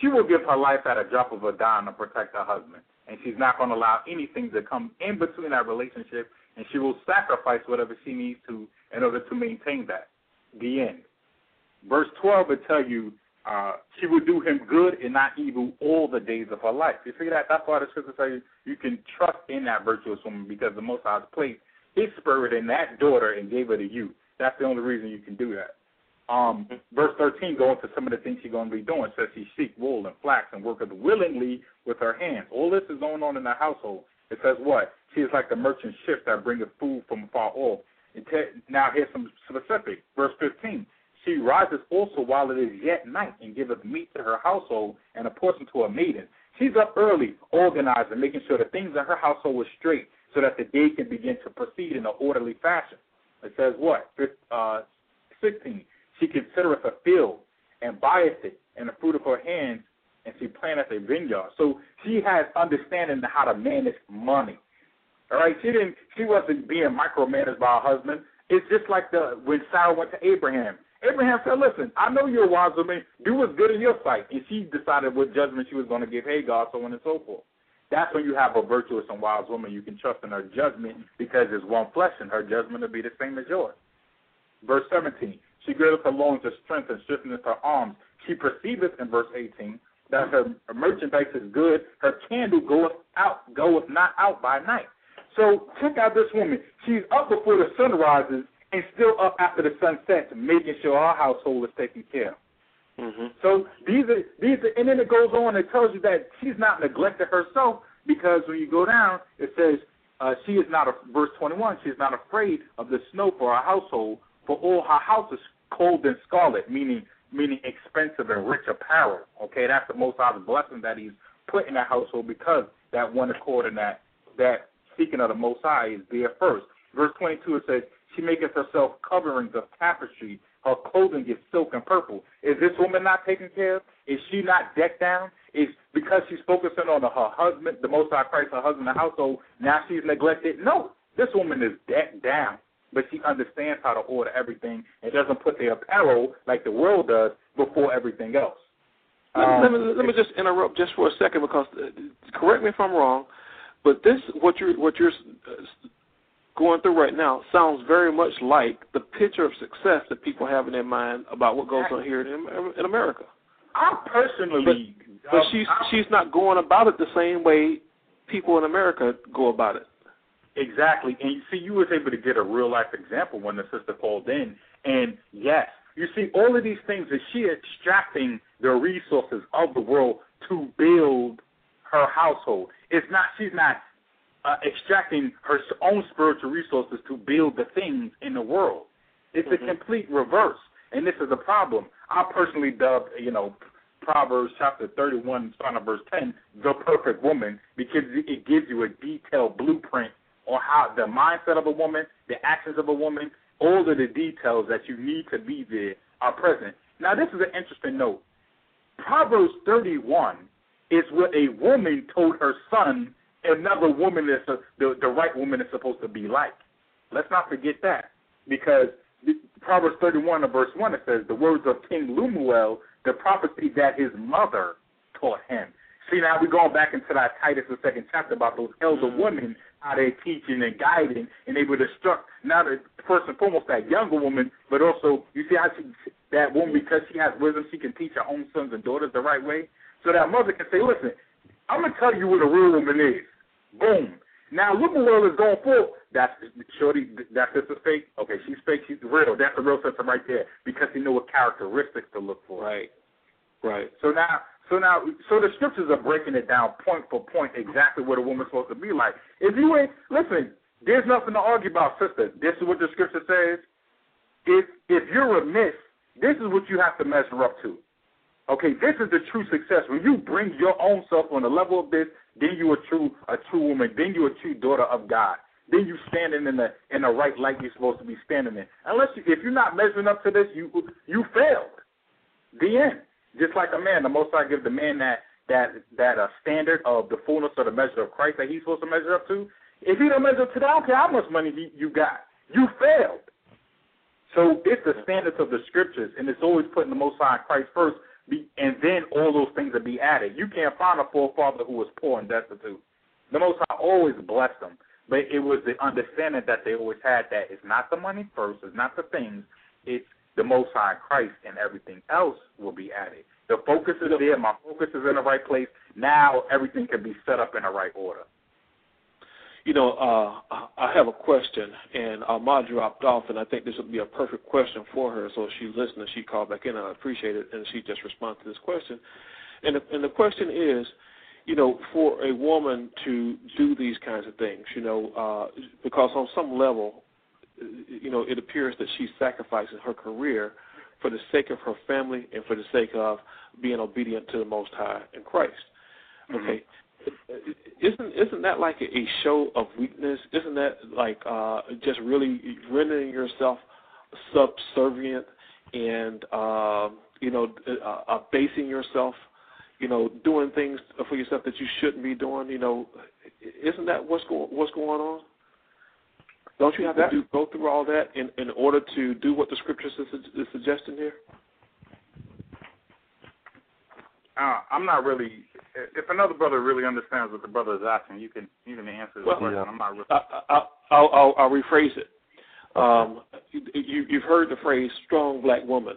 she will give her life at a drop of a dime to protect her husband, and she's not going to allow anything to come in between that relationship, and she will sacrifice whatever she needs to in order to maintain that. The end. Verse 12 will tell you uh, she will do him good and not evil all the days of her life. You see that? That's why the scripture tell you can trust in that virtuous woman because the Most High has placed His Spirit in that daughter and gave her to you. That's the only reason you can do that. Um, verse 13 going to some of the things she's going to be doing. Says she seek wool and flax and worketh willingly with her hands. All this is going on in the household. It says what? She is like the merchant ship that bringeth food from far off. And now here's some specific. Verse 15. She rises also while it is yet night and giveth meat to her household and a portion to her maiden. She's up early, organizing, making sure the things in her household are straight so that the day can begin to proceed in an orderly fashion. It says what? Uh, 16. She considereth a field and buyeth it and the fruit of her hands, and she planteth a vineyard. So she has understanding how to manage money. All right, she didn't. She wasn't being micromanaged by her husband. It's just like the when Sarah went to Abraham. Abraham said, "Listen, I know you're a wise woman. Do what's good in your sight." And she decided what judgment she was going to give Hagar, so on and so forth. That's when you have a virtuous and wise woman. You can trust in her judgment because it's one flesh, and her judgment will be the same as yours. Verse 17. She girdeth her loins with strength and strengtheneth her arms. She perceiveth in verse 18 that her merchandise is good. Her candle goeth out, goeth not out by night. So check out this woman. She's up before the sun rises and still up after the sun sets, making sure our household is taken care of. Mm-hmm. So these are these are, and then it goes on and tells you that she's not neglected herself because when you go down, it says uh, she is not a verse 21. She is not afraid of the snow for her household, for all her house is cold and scarlet, meaning meaning expensive and rich apparel. Okay, that's the most High's blessing that He's put in that household because that one accord and that that seeking of the Most High is there first. Verse 22 it says, "She maketh herself coverings of tapestry; her clothing is silk and purple." Is this woman not taken care of? Is she not decked down? Is because she's focusing on her husband, the Most High Christ, her husband, the household. Now she's neglected? No, this woman is decked down but she understands how to order everything and doesn't put the apparel like the world does before everything else. Let, Um, let, me, let me just interrupt just for a second because uh, correct me if I'm wrong, but this what you're what you're uh, going through right now sounds very much like the picture of success that people have in their mind about what goes on here in, in America. I personally, But um, she's I- she's not going about it the same way people in America go about it. Exactly. And you see, you was able to get a real life example when the sister called in. And yes, you see, all of these things is she extracting the resources of the world to build her household. It's not she's not uh, extracting her own spiritual resources to build the things in the world. It's Mhm. a complete reverse, and this is a problem. I personally dubbed, you know, Proverbs chapter 31, starting at verse 10, the perfect woman, because it gives you a detailed blueprint on how the mindset of a woman, the actions of a woman, all of the details that you need to be there are present. Now, this is an interesting note. Proverbs 31 is what a woman told her son another woman is the, the right woman is supposed to be like. Let's not forget that because Proverbs 31 and verse 1 it says the words of King Lemuel, the prophecy that his mother taught him. See, now we're going back into that Titus, the second chapter, about those elder Mm. women, how they're teaching and guiding, and they would instruct not a, first and foremost that younger woman, but also you see how she, that woman, because she has wisdom, she can teach her own sons and daughters the right way. So that mother can say, listen, I'm gonna tell you what a real woman is. Boom. Now look what the world is going for. That's shorty. That's just a fake. Okay, she's fake. She's real. That's a real sister right there because he know what characteristics to look for. Right. Right. So now, so now, so the scriptures are breaking it down point for point exactly what a woman's supposed to be like. If you ain't listen, there's nothing to argue about, sister. This is what the scripture says. If if you're remiss, this is what you have to measure up to. Okay, this is the true success. When you bring your own self on the level of this, then you a true a true woman. Then you a true daughter of God. Then you standing in the in the right light you're supposed to be standing in. Unless you, if you're not measuring up to this, you you failed. The end. Just like a man, the Most High gives the man that that that uh, standard of the fullness or the measure of Christ that he's supposed to measure up to. If you don't measure up to that, I don't care how much money you, you got, you failed. So it's the standards of the scriptures, and it's always putting the Most High Christ first, be, and then all those things will be added. You can't find a forefather who was poor and destitute. The Most High always blessed them, but it was the understanding that they always had that it's not the money first, it's not the things, it's the Most High Christ, and everything else will be added. The focus is there. My focus is in the right place. Now everything can be set up in the right order. You know, uh, I have a question, and Ahmad dropped off, and I think this would be a perfect question for her. So if she's listening, she called back in. I appreciate it, and she just responded to this question. And the, and the question is, you know, for a woman to do these kinds of things, you know, uh, because on some level, you know, it appears that she's sacrificing her career for the sake of her family and for the sake of being obedient to the Most High in Christ. Okay, mm-hmm. Isn't isn't that like a show of weakness? Isn't that like uh, just really rendering yourself subservient and uh, you know uh, abasing yourself? You know, doing things for yourself that you shouldn't be doing. You know, isn't that what's going what's going on? Don't you have to do, go through all that in, in order to do what the scriptures is, is suggesting here? Uh, I'm not really. If another brother really understands what the brother is asking, you can you can answer the well, question. Yeah. I'm not. Really... I, I, I'll, I'll, I'll rephrase it. Um, you, you've heard the phrase "strong black woman."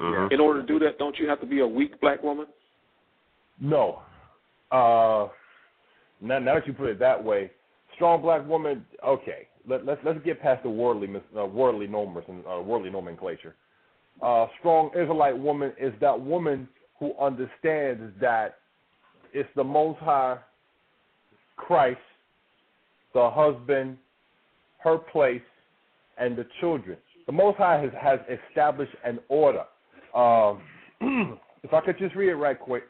Mm-hmm. In order to do that, don't you have to be a weak black woman? No. Uh, now, now that you put it that way, strong black woman. Okay, let, let's let's get past the worldly uh, worldly norms and uh, worldly nomenclature. Uh, strong Israelite woman is that woman who understands that it's the Most High Christ, the husband, her place, and the children. The Most High has, has established an order. Um, if I could just read it right quick.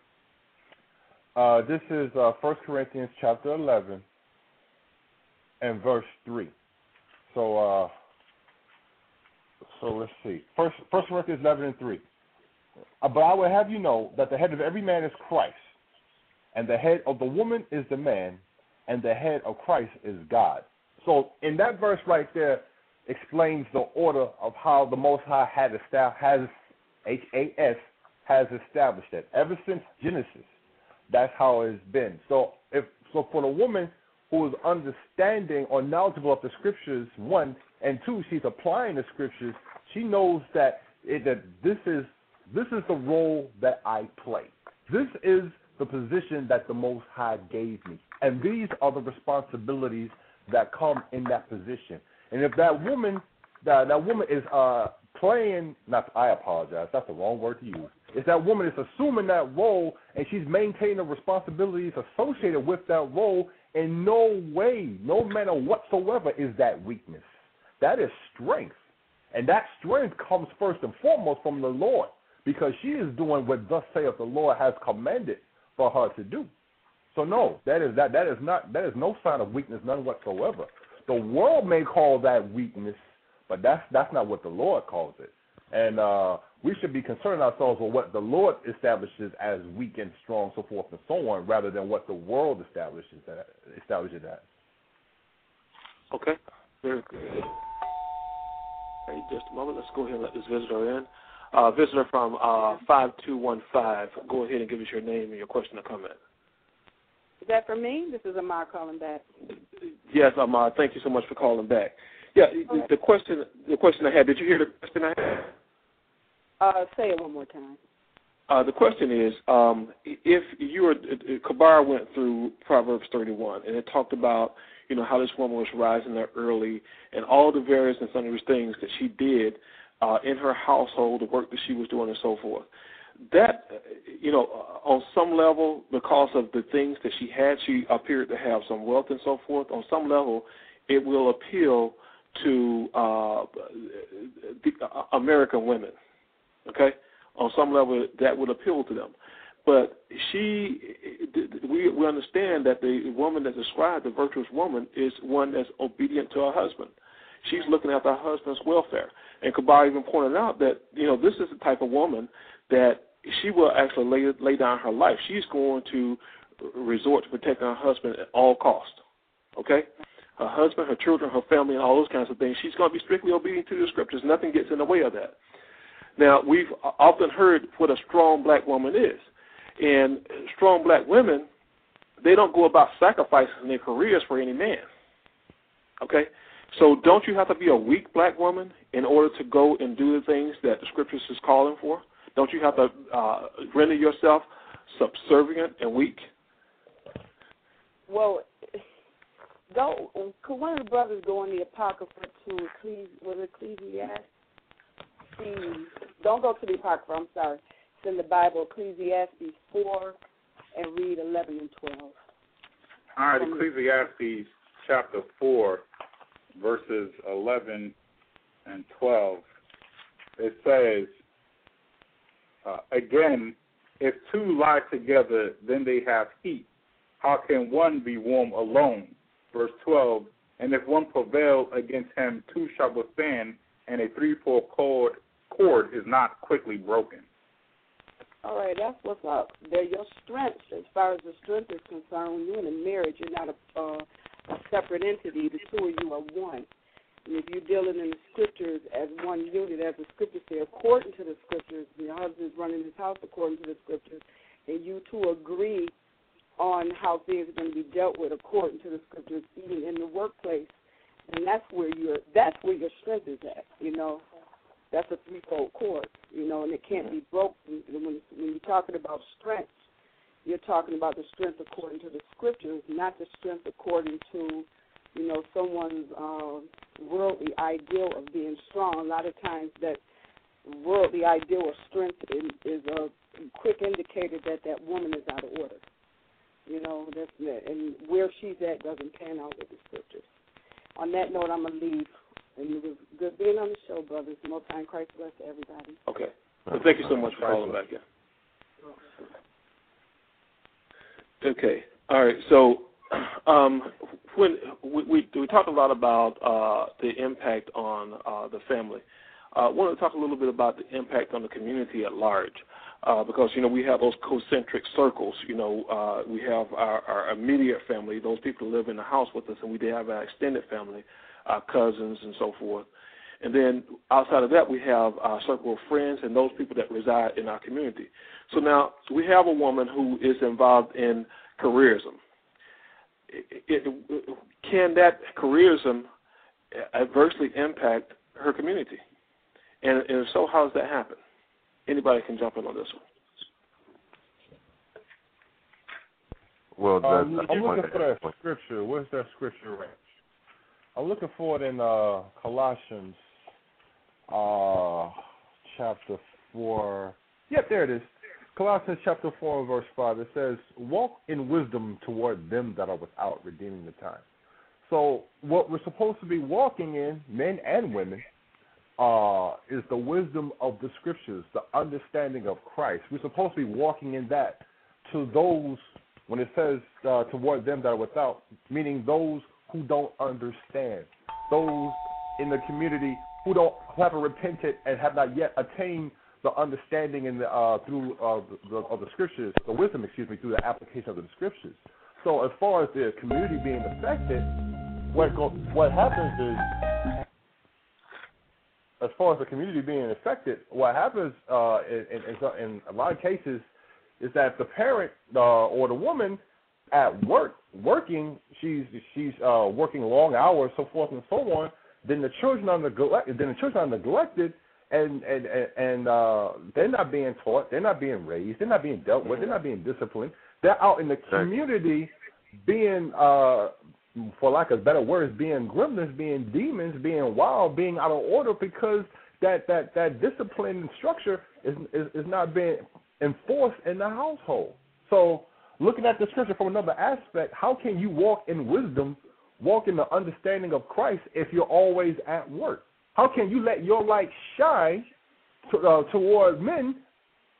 Uh, this is uh, 1 Corinthians chapter 11 and verse 3. So, uh, so let's see. First, First Corinthians 11 and 3. Uh, but I will have you know that the head of every man is Christ, and the head of the woman is the man, and the head of Christ is God. So, in that verse right there, explains the order of how the Most High had established, has H A S has established it ever since Genesis. That's how it's been. So, if so, for the woman who is understanding or knowledgeable of the scriptures, one and two, she's applying the scriptures. She knows that it, that this is this is the role that I play. This is the position that the Most High gave me, and these are the responsibilities that come in that position. And if that woman, that that woman is uh, playing, not I apologize, that's the wrong word to use. If that woman is assuming that role and she's maintaining the responsibilities associated with that role, in no way, no manner whatsoever, is that weakness. That is strength. And that strength comes first and foremost from the Lord because she is doing what thus saith the Lord has commanded for her to do. So no, that is that that is not that is no sign of weakness, none whatsoever. The world may call that weakness, but that's that's not what the Lord calls it. And uh, we should be concerning ourselves with what the Lord establishes as weak and strong, so forth and so on, rather than what the world establishes that establishes as. Okay, very good. Okay, just a moment. Let's go ahead and let this visitor in. Uh, visitor from uh, 5215, go ahead and give us your name and your question or comment. Is that for me? This is Amar calling back. Yes, Amar. Thank you so much for calling back. Yeah, okay. the question the question I had. Did you hear the question I had? Uh, say it one more time. Uh, the question is, um, if you were Kabar went through Proverbs 31, and it talked about you know how this woman was rising there early, and all the various and sundry things that she did uh, in her household, the work that she was doing, and so forth. That you know, on some level, because of the things that she had, she appeared to have some wealth and so forth. On some level, it will appeal to uh, the uh, American women. Okay on some level that would appeal to them. But she, we we understand that the woman that's described, the virtuous woman, is one that's obedient to her husband. She's looking after her husband's welfare. And Kabar even pointed out that you know this is the type of woman that she will actually lay lay down her life. She's going to resort to protecting her husband at all costs. Okay, her husband, her children, her family, and all those kinds of things. She's going to be strictly obedient to the scriptures. Nothing gets in the way of that. Now, we've often heard what a strong black woman is. And strong black women, they don't go about sacrificing their careers for any man. Okay? So don't you have to be a weak black woman in order to go and do the things that the scriptures is calling for? Don't you have to uh, render yourself subservient and weak? Well, go. Could one of the brothers go in the Apocrypha to Ecclesi- was Ecclesiastes? don't go to the Apocrypha, I'm sorry. It's in the Bible, Ecclesiastes 4, and read 11 and 12. All right, Ecclesiastes chapter 4, verses 11 and 12. It says, uh, again, if two lie together, then they have heat. How can one be warm alone? Verse 12, and if one prevail against him, two shall withstand, and a threefold cord cord is not quickly broken. All right, that's what's up. They're your strengths. As far as the strength is concerned, when you're in a marriage, you're not a, uh, a separate entity. The two of you are one. And if you're dealing in the scriptures as one unit, as the scriptures say, according to the scriptures, your husband's running his house according to the scriptures, and you two agree on how things are going to be dealt with according to the scriptures, even in the workplace, and that's where your that's where your strength is at. You know, that's a threefold cord, you know, and it can't be broken. When, when you're talking about strength, you're talking about the strength according to the scriptures, not the strength according to, you know, someone's uh, worldly ideal of being strong. A lot of times that worldly ideal of strength is, is a quick indicator that that woman is out of order. You know, that's and where she's at doesn't pan out with the scriptures. On that note, I'm gonna leave and it was good being on the show, brothers. Most time Christ bless everybody. Okay. Well, thank you so much for calling back in. Okay. All right. So, um, when we, we we talked a lot about uh, the impact on uh, the family, I uh, want to talk a little bit about the impact on the community at large. Uh, because you know we have those concentric circles. You know, uh, we have our, our immediate family, those people who live in the house with us, and we have our extended family our cousins and so forth. And then outside of that, we have our circle of friends and those people that reside in our community. So now we have a woman who is involved in careerism. It, it, can that careerism adversely impact her community? And, and if so, how does that happen? Anybody can jump in on this one. Well, um, I'm looking for that scripture. Where's that scripture at? I'm looking for it in uh, Colossians uh, chapter 4. Yep, there it is. Colossians chapter 4 verse 5. It says, Walk in wisdom toward them that are without, redeeming the time. So, what we're supposed to be walking in, men and women, uh, is the wisdom of the scriptures, the understanding of Christ. We're supposed to be walking in that to those, when it says uh, toward them that are without, meaning those who don't understand, those in the community who don't who haven't repented and have not yet attained the understanding in the, uh, through uh, the, of the scriptures, the wisdom, excuse me, through the application of the scriptures. So as far as the community being affected, what go, what happens is, as far as the community being affected, what happens uh, in, in, in a lot of cases is that the parent uh, or the woman at work working, she's she's uh, working long hours, so forth and so on. Then the children are neglected. Then the children are neglected, and and and uh, they're not being taught. They're not being raised. They're not being dealt with. They're not being disciplined. They're out in the community being, uh, for lack of better words, being gremlins, being demons, being wild, being out of order because that that that discipline and structure is is, is not being enforced in the household. So, looking at the scripture from another aspect, how can you walk in wisdom, walk in the understanding of Christ if you're always at work? How can you let your light shine to, uh, toward men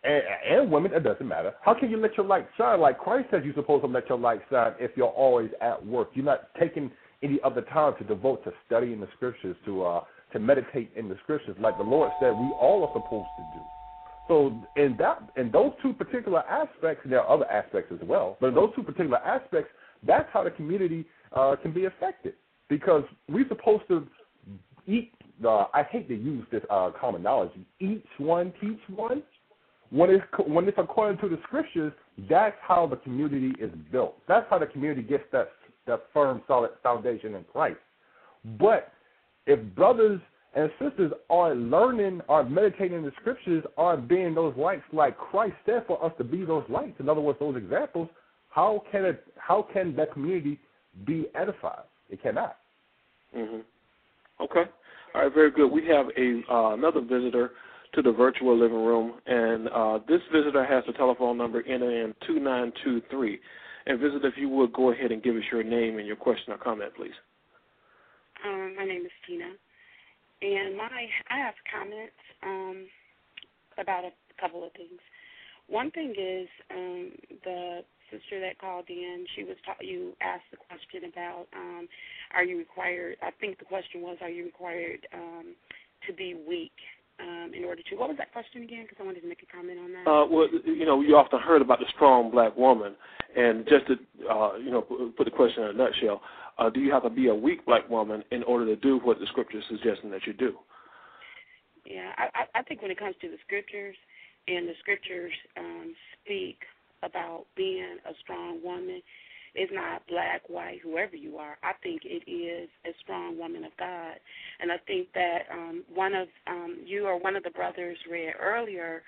and, and women? It doesn't matter. How can you let your light shine like Christ says you're supposed to let your light shine if you're always at work? You're not taking any other time to devote to studying the scriptures, to uh, to meditate in the scriptures, like the Lord said we all are supposed to do. So in that in those two particular aspects, and there are other aspects as well, but in those two particular aspects, that's how the community uh, can be affected because we're supposed to eat. Uh, I hate to use this uh, terminology. Each one teach one. When it's when it's according to the scriptures, that's how the community is built. That's how the community gets that that firm, solid foundation in Christ. But if brothers and sisters are learning, are meditating in the scriptures, are being those lights like Christ said for us to be those lights. In other words, those examples. How can it? How can that community be edified? It cannot. hmm Okay. All right. Very good. We have a uh, another visitor to the virtual living room, and uh, this visitor has the telephone number ending in two nine two three. And visitor, if you would go ahead and give us your name and your question or comment, please. Um, my name is Tina, and my I have comments um, about a couple of things. One thing is um, the sister that called in. She was ta- you asked the question about um, are you required? I think the question was are you required um, to be weak um, in order to. What was that question again? Because I wanted to make a comment on that. Uh, well, you know, you often heard about the strong black woman, and just to, uh, you know, put the question in a nutshell, uh, do you have to be a weak black woman in order to do what the scripture is suggesting that you do? Yeah, I, I think when it comes to the scriptures, and the scriptures um, speak about being a strong woman, it's not black, white, whoever you are. I think it is a strong woman of God, and I think that um, one of um, you or one of the brothers read earlier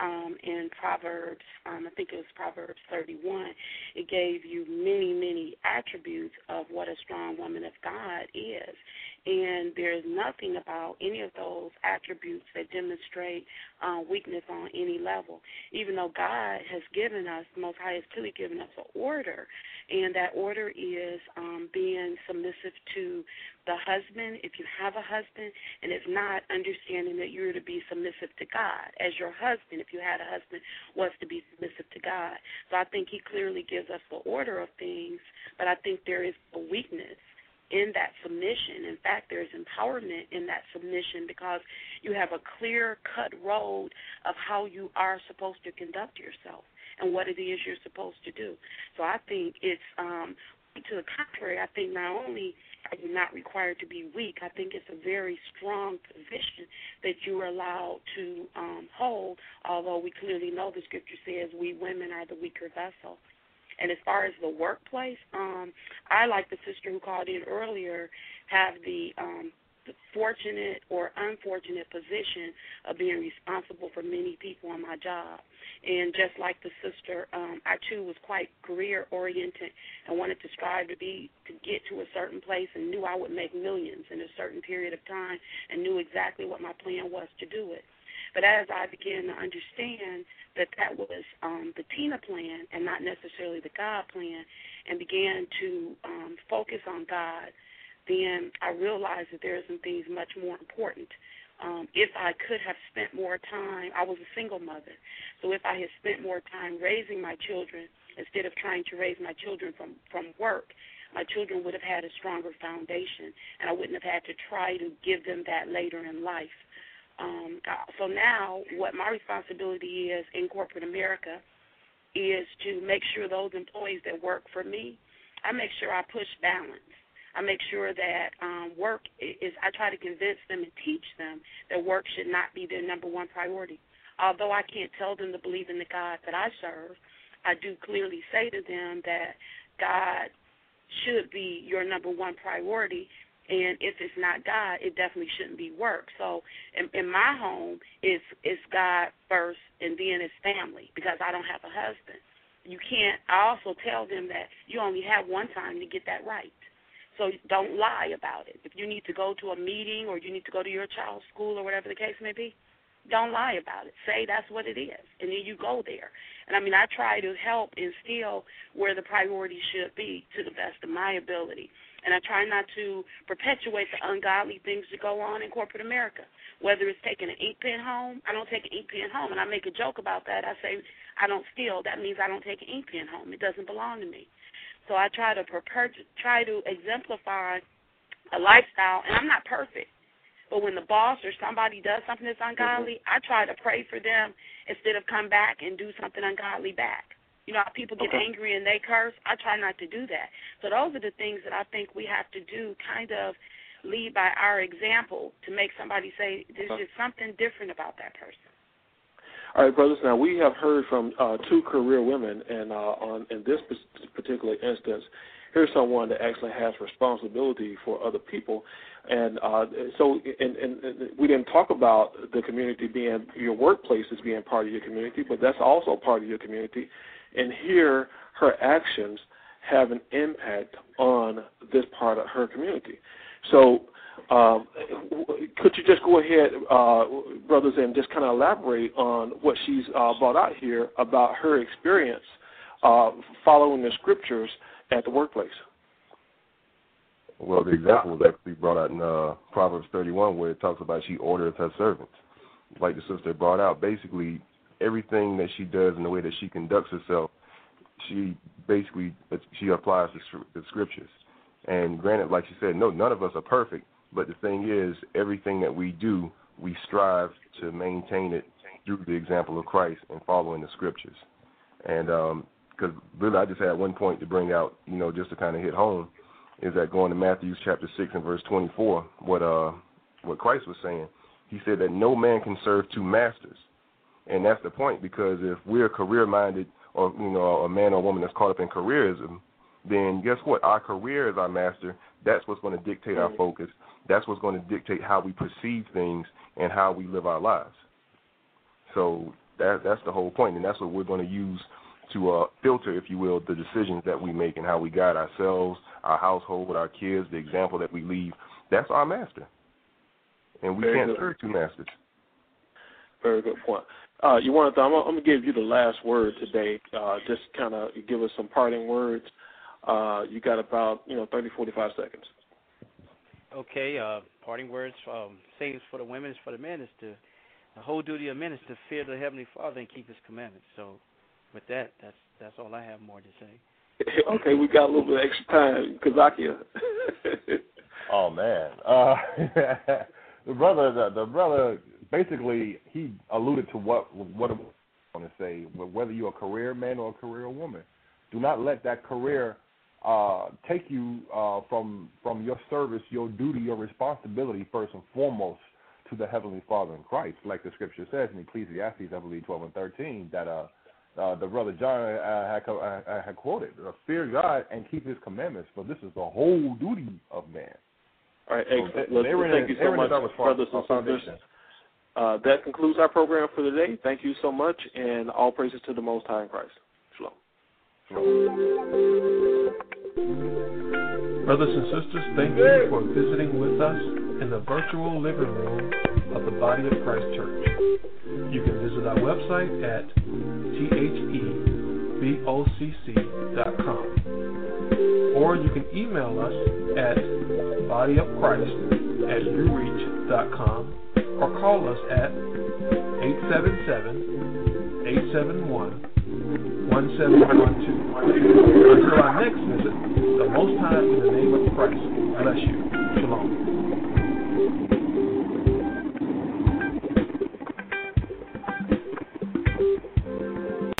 um, in Proverbs, um, I think it was Proverbs 31, it gave you many, many attributes of what a strong woman of God is. And there's nothing about any of those attributes that demonstrate uh, weakness on any level. Even though God has given us, Most High has clearly given us an order, and that order is um, being submissive to the husband, if you have a husband, and if not, understanding that you're to be submissive to God as your husband, if you had a husband, was to be submissive to God. So I think he clearly gives us the order of things, but I think there is a weakness in that submission. In fact, there's empowerment in that submission because you have a clear cut road of how you are supposed to conduct yourself and what it is you're supposed to do. So I think it's um to the contrary, I think not only are you not required to be weak, I think it's a very strong position that you are allowed to um, hold, although we clearly know the scripture says we women are the weaker vessel. And as far as the workplace, um, I, like the sister who called in earlier, have the um, fortunate or unfortunate position of being responsible for many people on my job. And just like the sister, um, I too was quite career oriented and wanted to strive to be to get to a certain place and knew I would make millions in a certain period of time and knew exactly what my plan was to do it. But as I began to understand that that was um, the Tina plan and not necessarily the God plan, and began to um, focus on God, then I realized that there are some things much more important. Um, if I could have spent more time, I was a single mother, so if I had spent more time raising my children instead of trying to raise my children from from work, my children would have had a stronger foundation, and I wouldn't have had to try to give them that later in life. Um, so now, what my responsibility is in corporate America is to make sure those employees that work for me, I make sure I push balance. I make sure that um, work is, I try to convince them and teach them that work should not be their number one priority. Although I can't tell them to believe in the God that I serve, I do clearly say to them that God should be your number one priority. And if it's not God, it definitely shouldn't be work. So in, in my home, it's it's God first, and then it's family because I don't have a husband. You can't. I also tell them that you only have one time to get that right. So don't lie about it. If you need to go to a meeting or you need to go to your child's school or whatever the case may be, don't lie about it. Say that's what it is, and then you go there. And I mean, I try to help instill where the priority should be to the best of my ability. And I try not to perpetuate the ungodly things that go on in corporate America. Whether it's taking an ink pen home, I don't take an ink pen home, and I make a joke about that. I say I don't steal. That means I don't take an ink pen home. It doesn't belong to me. So I try to perpet- try to exemplify a lifestyle, and I'm not perfect. But when the boss or somebody does something that's mm-hmm. ungodly, I try to pray for them instead of come back and do something ungodly back. You know how people get Okay. angry and they curse? I try not to do that. So those are the things that I think we have to do, kind of lead by our example to make somebody say, there's Okay. just something different about that person. All right, brothers. Now we have heard from uh, two career women, and uh, on in this particular instance, here's someone that actually has responsibility for other people, and uh, so and, and, and we didn't talk about the community being your workplace as being part of your community, but that's also part of your community, and here her actions have an impact on this part of her community. So um, could you just go ahead, uh, brothers, and just kind of elaborate on what she's uh, brought out here about her experience uh, following the scriptures at the workplace? Well, the example was actually brought out in uh, Proverbs 31, where it talks about she orders her servants. Like the sister brought out, basically everything that she does and the way that she conducts herself, she basically she applies the, scriptures. And granted, like she said, no, none of us are perfect. But the thing is, everything that we do, we strive to maintain it through the example of Christ and following the scriptures. And because really, I just had one point to bring out, you know, just to kind of hit home, is that going to Matthew chapter six and verse twenty four, what uh what Christ was saying. He said that no man can serve two masters, and that's the point because if we're career minded, or you know, a man or woman that's caught up in careerism, then guess what? Our career is our master. That's what's going to dictate our focus. That's what's going to dictate how we perceive things and how we live our lives. So that that's the whole point, and that's what we're going to use to uh, filter, if you will, the decisions that we make and how we guide ourselves, our household, with our kids, the example that we leave. That's our master, and we Very can't good. serve two masters. Very good point. Uh, you want to? I'm, I'm going to give you the last word today. Uh, just kind of give us some parting words. Uh, you got about you know 30, 45 seconds. Okay, uh, parting words, um, sayings for the women is for the men is to the whole duty of men is to fear the heavenly Father and keep His commandments. So, with that, that's that's all I have more to say. okay, we got a little bit of extra time, Kazakia. Oh man, uh, the brother, the, the brother, basically, he alluded to what what I want to say. Whether you're a career man or a career woman, do not let that career uh, take you uh, from from your service, your duty, your responsibility first and foremost to the heavenly Father in Christ, like the Scripture says in Ecclesiastes, I believe, twelve and thirteen, that uh, uh, the brother John uh, had, uh, had quoted, uh, "Fear God and keep His commandments, for this is the whole duty of man." All right, So excellent. they- Listen, in thank you so were in a much, brothers and uh, sisters. Uh, that concludes our program for today. Thank you so much, and all praises to the Most High in Christ. Shalom. Brothers and sisters, thank you for visiting with us in the virtual living room of the Body of Christ Church. You can visit our website at thebocc.com. Or you can email us at bodyofchrist at ureach.com or call us at 877 871 1712. Until our next visit, the Most High in the name of Christ bless you. Shalom.